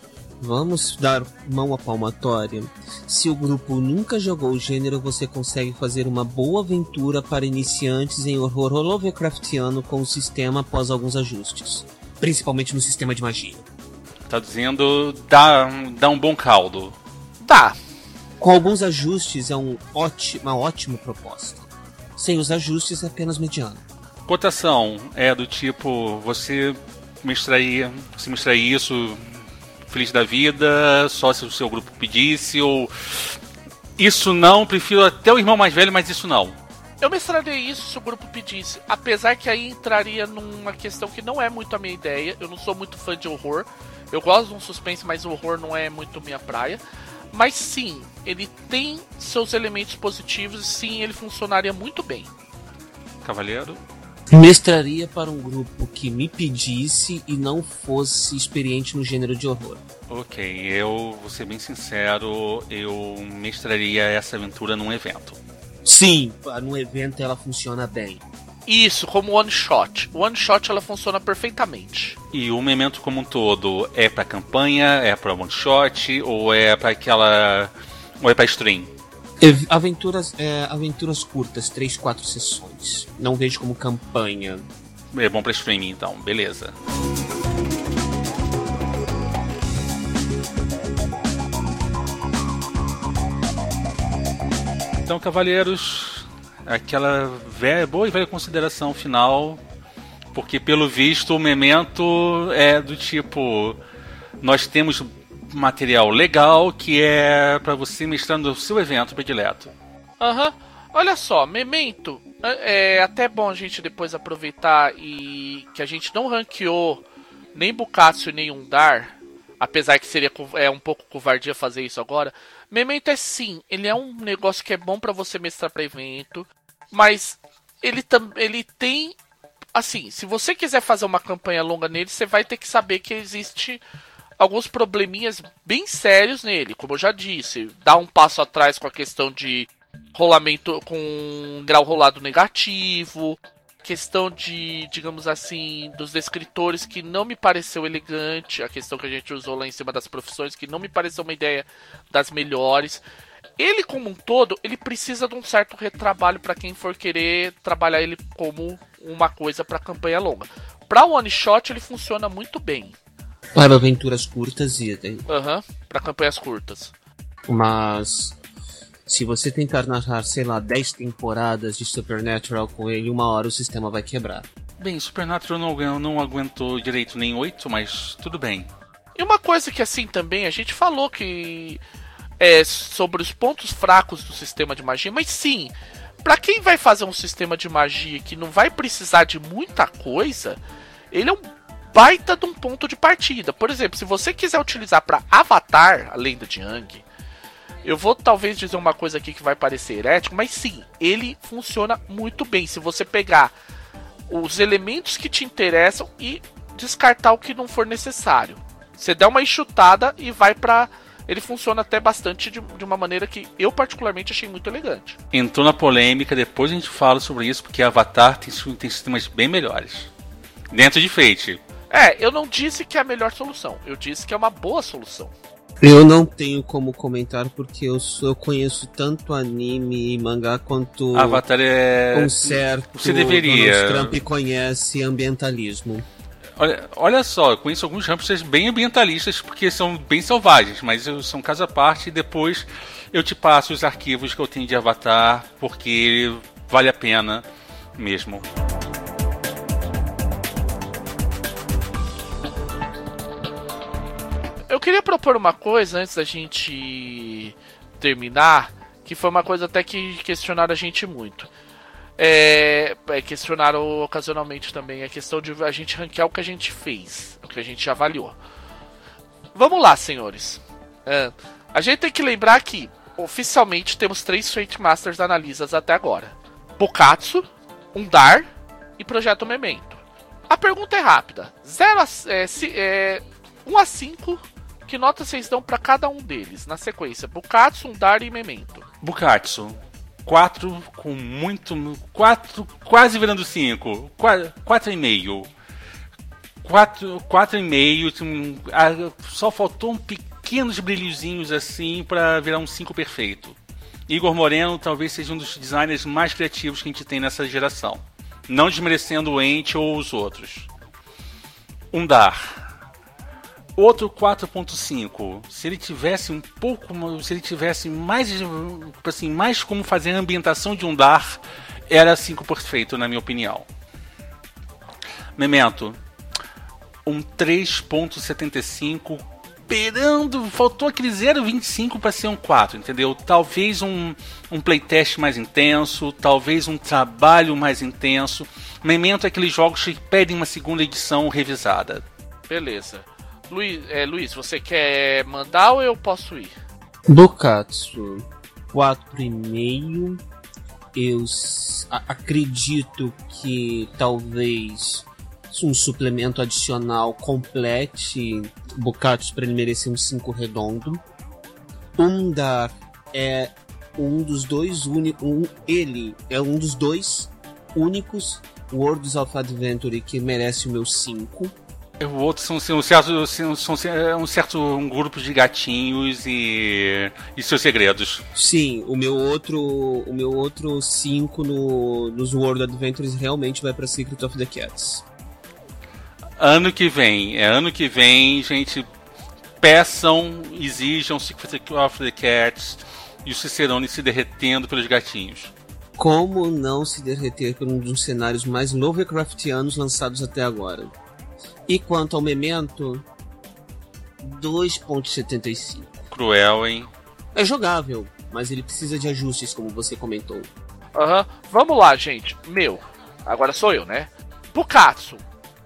Vamos dar mão à palmatória. Se o grupo nunca jogou o gênero, você consegue fazer uma boa aventura para iniciantes em horror Lovecraftiano com o sistema após alguns ajustes. Principalmente no sistema de magia. Tá dizendo dá, dá um bom caldo. Tá. Com alguns ajustes é um ótimo, uma ótima proposta. Sem os ajustes é apenas mediano. Cotação é do tipo, você me extrair, se me extrair isso feliz da vida, só se o seu grupo pedisse, ou isso não, prefiro até o irmão mais velho, mas isso não. Eu mestraria isso se o grupo pedisse, apesar que aí entraria numa questão que não é muito a minha ideia. Eu não sou muito fã de horror. Eu gosto de um suspense, mas o horror não é muito minha praia. Mas sim, ele tem seus elementos positivos e sim, ele funcionaria muito bem. Cavaleiro? Mestraria para um grupo que me pedisse e não fosse experiente no gênero de horror. Ok, eu vou ser bem sincero, eu mestraria essa aventura num evento. Sim, num evento ela funciona bem. Isso, como one shot. One shot ela funciona perfeitamente. E o Memento como um todo é para campanha, é para one shot ou é para aquela ou é para stream? Aventuras, é, aventuras curtas, 3, 4 sessões. Não vejo como campanha. É bom para streaming então, beleza. Então, cavaleiros, aquela velha, boa e velha consideração final, porque pelo visto o memento é do tipo: nós temos material legal que é para você mestrando o seu evento predileto. Aham. Uhum. Olha só, Memento, é, é até bom a gente depois aproveitar e que a gente não ranqueou nem Bucácio nem Undar, apesar que seria é um pouco covardia fazer isso agora. Memento é sim, ele é um negócio que é bom para você mestrar para evento, mas ele, ele tem assim, se você quiser fazer uma campanha longa nele, você vai ter que saber que existe alguns probleminhas bem sérios nele, como eu já disse, dá um passo atrás com a questão de rolamento com grau rolado negativo, questão de, digamos assim, dos descritores que não me pareceu elegante, a questão que a gente usou lá em cima das profissões que não me pareceu uma ideia das melhores. Ele como um todo, ele precisa de um certo retrabalho para quem for querer trabalhar ele como uma coisa para campanha longa. Para one shot ele funciona muito bem. Para aventuras curtas e. Aham, uhum, para campanhas curtas. Mas. Se você tentar narrar, sei lá, 10 temporadas de Supernatural com ele, uma hora o sistema vai quebrar. Bem, Supernatural não, não aguentou direito nem 8, mas tudo bem. E uma coisa que assim também, a gente falou que. É sobre os pontos fracos do sistema de magia, mas sim, para quem vai fazer um sistema de magia que não vai precisar de muita coisa, ele é um baita de um ponto de partida. Por exemplo, se você quiser utilizar para Avatar, a lenda de Yang, eu vou talvez dizer uma coisa aqui que vai parecer herético, mas sim, ele funciona muito bem. Se você pegar os elementos que te interessam e descartar o que não for necessário. Você dá uma enxutada e vai para ele funciona até bastante de, de, uma maneira que eu particularmente achei muito elegante. Entrou na polêmica, depois a gente fala sobre isso, porque Avatar tem, tem sistemas bem melhores. Dentro de Fate. É, eu não disse que é a melhor solução. Eu disse que é uma boa solução. Eu não tenho como comentar porque eu, sou, eu conheço tanto anime e mangá quanto Avatar é um certo Você deveria. Donald Trump conhece ambientalismo. Olha, olha só, eu conheço alguns hamsters bem ambientalistas porque são bem selvagens, mas são caso à parte e depois eu te passo os arquivos que eu tenho de Avatar porque vale a pena mesmo. Queria propor uma coisa antes da gente terminar, que foi uma coisa até que questionaram a gente muito. É, é, questionaram ocasionalmente também a questão de a gente ranquear o que a gente fez, o que a gente avaliou. Vamos lá, senhores. É, a gente tem que lembrar que oficialmente temos três Fate Masters analisas até agora: Bokatsu, Undar e Projeto Memento. A pergunta é rápida: 0 a, é, é, 1 a 5 que nota vocês dão para cada um deles, na sequência? Bukatsu, Undar e Memento. Bukatsu. 4 com muito. 4, quase virando 5. 4,5. 4,5. Só faltou um pequenos brilhozinhos assim para virar um 5 perfeito. Igor Moreno talvez seja um dos designers mais criativos que a gente tem nessa geração. Não desmerecendo o Ente ou os outros. Undar outro 4.5, se ele tivesse um pouco, se ele tivesse mais, assim, mais como fazer a ambientação de um dar, era 5 perfeito, na minha opinião. Memento, um 3.75, esperando, faltou aquele 0.25 para ser um 4, entendeu? Talvez um, um playtest mais intenso, talvez um trabalho mais intenso. Memento é aqueles jogos que pedem uma segunda edição revisada. Beleza. Luiz, é, Luiz, você quer mandar ou eu posso ir? Bokatsu 4,5. Eu acredito que talvez um suplemento adicional complete Bokatsu para ele merecer um 5 redondo. Undar é um dos dois únicos. Um, ele é um dos dois únicos Worlds of Adventure que merece o meu 5. O outro são, são, são, são é um certo um grupo de gatinhos e, e seus segredos. Sim, o meu outro o meu outro 5 no, nos World Adventures realmente vai para Secret of the Cats. Ano que vem, é ano que vem, gente, peçam, exijam Secret of the Cats e o Cicerone se derretendo pelos gatinhos. Como não se derreter por um dos cenários mais Lovecraftianos lançados até agora? E quanto ao Memento, 2.75. Cruel, hein? É jogável, mas ele precisa de ajustes, como você comentou. Aham. Uhum. Vamos lá, gente. Meu. Agora sou eu, né? Bukatsu,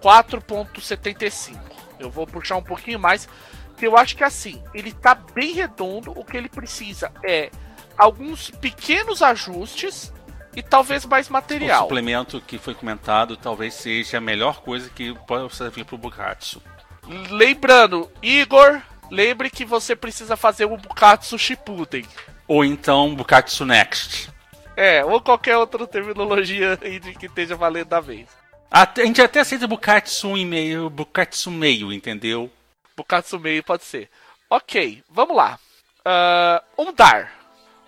4.75. Eu vou puxar um pouquinho mais. Que eu acho que assim, ele tá bem redondo. O que ele precisa é alguns pequenos ajustes e talvez mais material. O suplemento que foi comentado talvez seja a melhor coisa que pode servir para o Bukatsu. Lembrando, Igor, lembre que você precisa fazer o Bukatsu Shippuden. Ou então Bukatsu Next. É, ou qualquer outra terminologia aí de que esteja valendo da vez. a gente até aceita Bukatsu e meio, Bukatsu meio, entendeu? Bukatsu meio pode ser. Ok, vamos lá. Uh, Undar.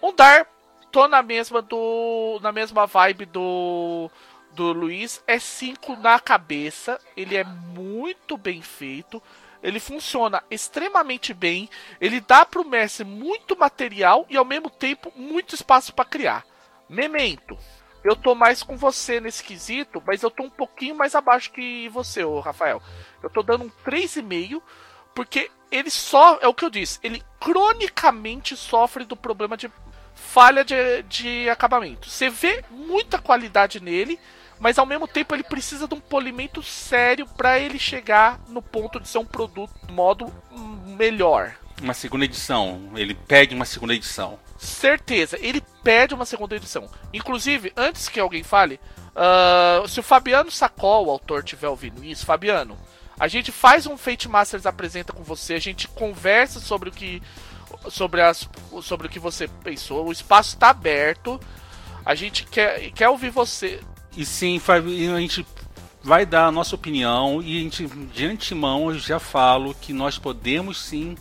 Undar tô na mesma do. na mesma vibe do. do Luiz. É 5 na cabeça. Ele é muito bem feito. Ele funciona extremamente bem. Ele dá pro Messi muito material e ao mesmo tempo muito espaço para criar. Memento. Eu tô mais com você nesse quesito, mas eu tô um pouquinho mais abaixo que você, ô Rafael. Eu tô dando um 3,5, porque ele só, é o que eu disse, ele cronicamente sofre do problema de falha de, de acabamento. Você vê muita qualidade nele, mas ao mesmo tempo ele precisa de um polimento sério para ele chegar no ponto de ser um produto modo melhor. Uma segunda edição. Ele pede uma segunda edição. Certeza, ele pede uma segunda edição. Inclusive, antes que alguém fale, uh, se o Fabiano Sacol, o autor, tiver ouvindo isso, Fabiano, a gente faz um Fate Masters apresenta com você, a gente conversa sobre o que sobre, as, sobre o que você pensou. O espaço está aberto. A gente quer, quer ouvir você. E sim, a gente vai dar a nossa opinião e a gente, de antemão, eu já falo que nós podemos sim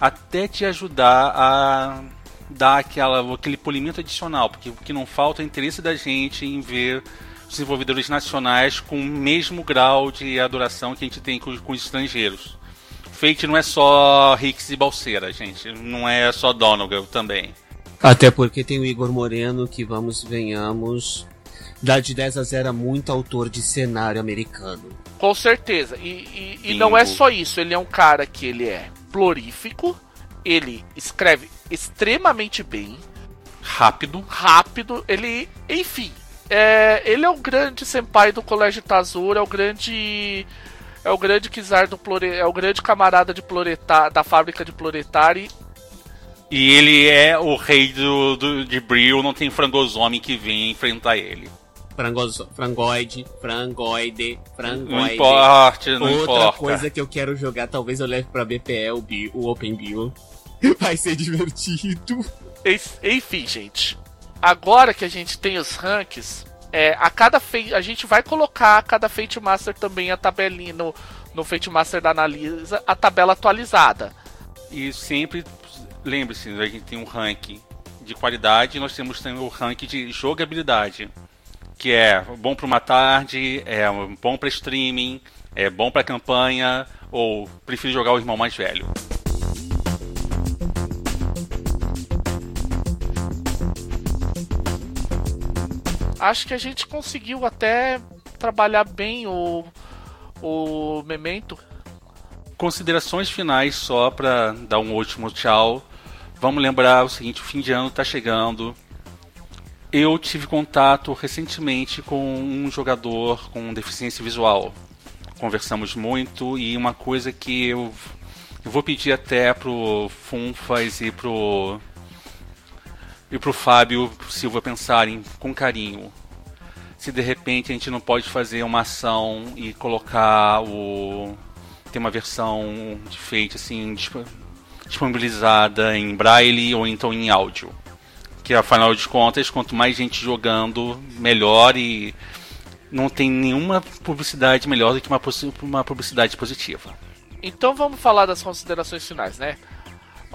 até te ajudar a dar aquela, aquele polimento adicional, porque o que não falta é interesse da gente em ver desenvolvedores nacionais com o mesmo grau de adoração que a gente tem com, com os estrangeiros. Fate não é só Hicks e Balseira, gente. Não é só Donegal também. Até porque tem o Igor Moreno, que vamos venhamos, dá de 10 a 0 a muito autor de cenário americano. Com certeza. E, e, e não é só isso. Ele é um cara que ele é florífico, ele escreve extremamente bem. Rápido. Rápido. Ele, enfim, é, ele é o grande senpai do Colégio Tazura, é o grande é o grande Kizar do Plore, é o grande camarada de Ploreta, da fábrica de Ploretari. E ele é o rei do, do de Bril, não tem frangosome que venha enfrentar ele. Frangos, frangoide, frangoide, frangoide. Não importa, não Outra importa. coisa que eu quero jogar, talvez eu leve pra BPE o, Bi- o Open Bio. (laughs) Vai ser divertido. Enfim, gente. Agora que a gente tem os ranks, é, a cada fei- a gente vai colocar a cada Fate Master também a tabelinha no, no Fate Master da Analisa, a tabela atualizada. E sempre, lembre-se, a gente tem um ranking de qualidade nós temos também o ranking de jogabilidade. Que é bom para uma tarde, é bom para streaming, é bom para campanha, ou prefiro jogar o irmão mais velho. Acho que a gente conseguiu até trabalhar bem o, o Memento. Considerações finais só para dar um último tchau. Vamos lembrar o seguinte, o fim de ano está chegando. Eu tive contato recentemente com um jogador com deficiência visual. Conversamos muito e uma coisa que eu, vou pedir até pro Funfas e pro e pro Fábio Silva pensarem com carinho. Se de repente a gente não pode fazer uma ação e colocar o ter uma versão de Fate assim disp- disponibilizada em braille ou então em áudio. Que afinal de contas, quanto mais gente jogando, melhor e não tem nenhuma publicidade melhor do que uma, uma publicidade positiva. Então vamos falar das considerações finais, né?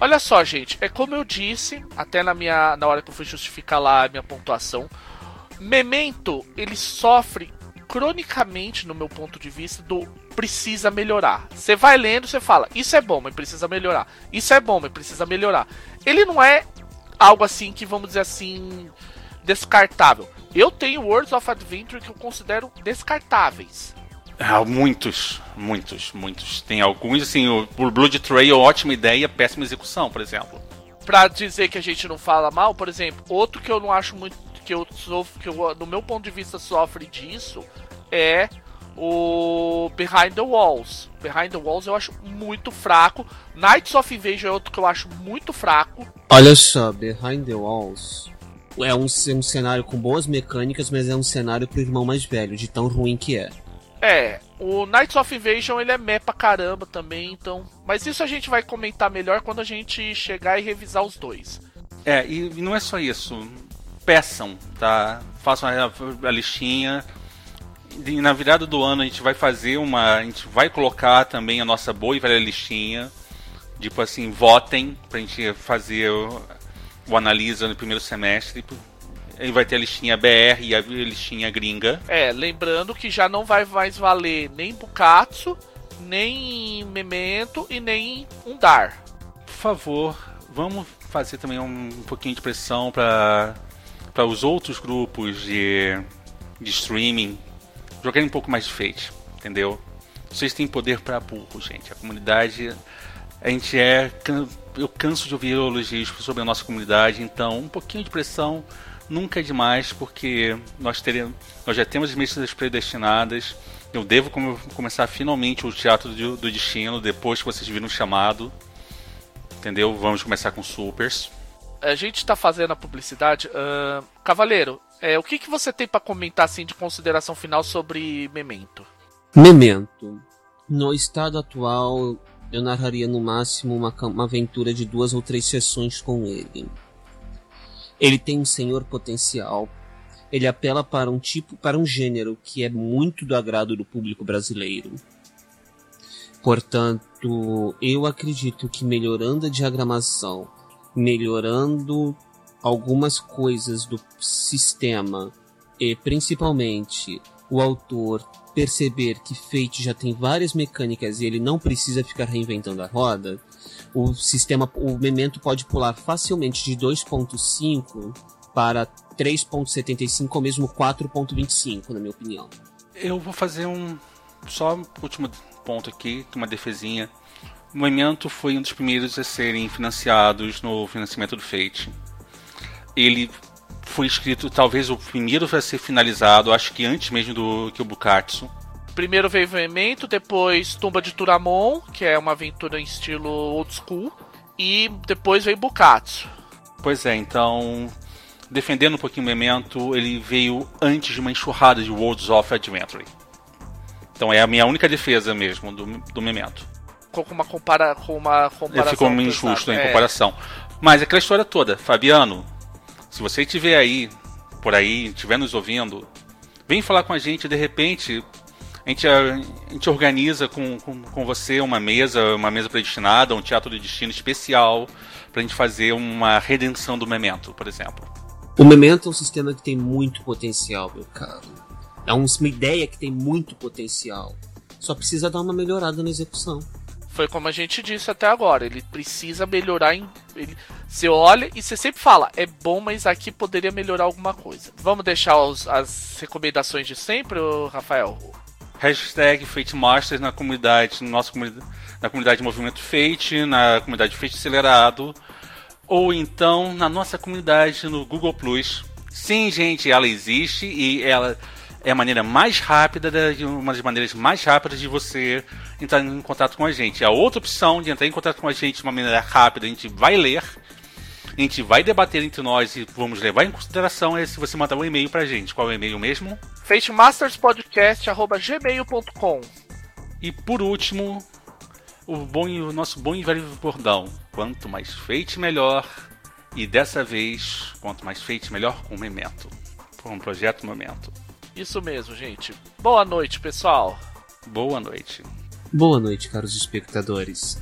Olha só, gente, é como eu disse, até na minha na hora que eu fui justificar lá a minha pontuação, Memento, ele sofre cronicamente, no meu ponto de vista, do precisa melhorar. Você vai lendo, você fala, isso é bom, mas precisa melhorar. Isso é bom, mas precisa melhorar. Ele não é algo assim que, vamos dizer assim, descartável. Eu tenho Worlds of Adventure que eu considero descartáveis. Ah, muitos, muitos, muitos. Tem alguns, assim, o o Blood Trail, ótima ideia, péssima execução, por exemplo. Pra dizer que a gente não fala mal, por exemplo, outro que eu não acho muito que eu sofro, que eu, no meu ponto de vista sofre disso é o Behind the Walls. Behind the Walls eu acho muito fraco. Knights of Invasion é outro que eu acho muito fraco. Olha só, Behind the Walls é um, c- um cenário com boas mecânicas, mas é um cenário pro irmão mais velho, de tão ruim que é. É, o Knights of Invasion ele é meh pra caramba também, então. Mas isso a gente vai comentar melhor quando a gente chegar e revisar os dois. É, e não é só isso. Peçam, tá? Façam a, a listinha. E na virada do ano a gente vai fazer uma. A gente vai colocar também a nossa boa e velha listinha. Tipo assim, votem pra gente fazer o, o analisa no primeiro semestre. Aí vai ter a listinha BR e a listinha gringa. É, lembrando que já não vai mais valer nem Bukatsu, nem Memento e nem Undar. Por favor, vamos fazer também um pouquinho de pressão para para os outros grupos de, de streaming jogarem um pouco mais de Fate, entendeu? Vocês têm poder para burro, gente. A comunidade, a gente é, eu canso de ouvir elogios sobre a nossa comunidade, então um pouquinho de pressão nunca é demais, porque nós teremos, nós já temos as mesas predestinadas. Eu devo come- começar finalmente o Teatro do, do Destino depois que vocês viram o chamado. Entendeu? Vamos começar com supers. A gente tá fazendo a publicidade. ahn, Cavaleiro, é, o que, que você tem pra comentar assim de consideração final sobre Memento? Memento. No estado atual, eu narraria no máximo uma, uma aventura de duas ou três sessões com ele. Ele tem um senhor potencial. Ele apela para um tipo, para um gênero que é muito do agrado do público brasileiro. Portanto, eu acredito que melhorando a diagramação, melhorando algumas coisas do sistema e principalmente o autor perceber que Fate já tem várias mecânicas e ele não precisa ficar reinventando a roda, o sistema, o Memento pode pular facilmente de 2.5 para 3.75 ou mesmo 4.25, na minha opinião. Eu vou fazer um só último ponto aqui, uma defesinha. O Memento foi um dos primeiros a serem financiados no financiamento do Fate. Ele foi escrito, talvez o primeiro a ser finalizado, acho que antes mesmo do que o Bukatsu. Primeiro veio Memento, depois Tumba de Turamon, que é uma aventura em estilo old school, e depois veio Bukatsu. Pois é, então, defendendo um pouquinho o Memento, ele veio antes de uma enxurrada de Worlds of Adventure. Então é a minha única defesa mesmo do, do Memento. Com uma, compara, com uma comparação. Ficou meio injusto em é. comparação. Mas aquela história toda, Fabiano, se você estiver aí, por aí, estiver nos ouvindo, vem falar com a gente, de repente a gente, a, gente organiza com, com, com, você uma mesa, uma mesa predestinada, um teatro de destino especial para a gente fazer uma redenção do Memento, por exemplo. O Memento é um sistema que tem muito potencial, meu caro. É uma ideia que tem muito potencial. Só precisa dar uma melhorada na execução. Foi como a gente disse até agora. Ele precisa melhorar em. Ele, você olha e você sempre fala, é bom, mas aqui poderia melhorar alguma coisa. Vamos deixar os, as recomendações de sempre, Rafael? Hashtag Fate Masters na comunidade, nossa comunidade, na comunidade Movimento Fate, na comunidade Fate Acelerado, ou então na nossa comunidade no Google Plus. Sim, gente, ela existe e ela é a maneira mais rápida, uma das maneiras mais rápidas de você entrar em contato com a gente. A outra opção de entrar em contato com a gente de uma maneira rápida, a gente vai ler, a gente vai debater entre nós e vamos levar em consideração é se você mandar um e-mail pra gente. Qual é o e-mail mesmo? fatemasterspodcast.gmail.com E por último, o, bom, o nosso bom e velho bordão. Quanto mais feite, melhor. E dessa vez, quanto mais feite, melhor com o Memento. Por um projeto Memento. Isso mesmo, gente. Boa noite, pessoal. Boa noite. Boa noite, caros espectadores.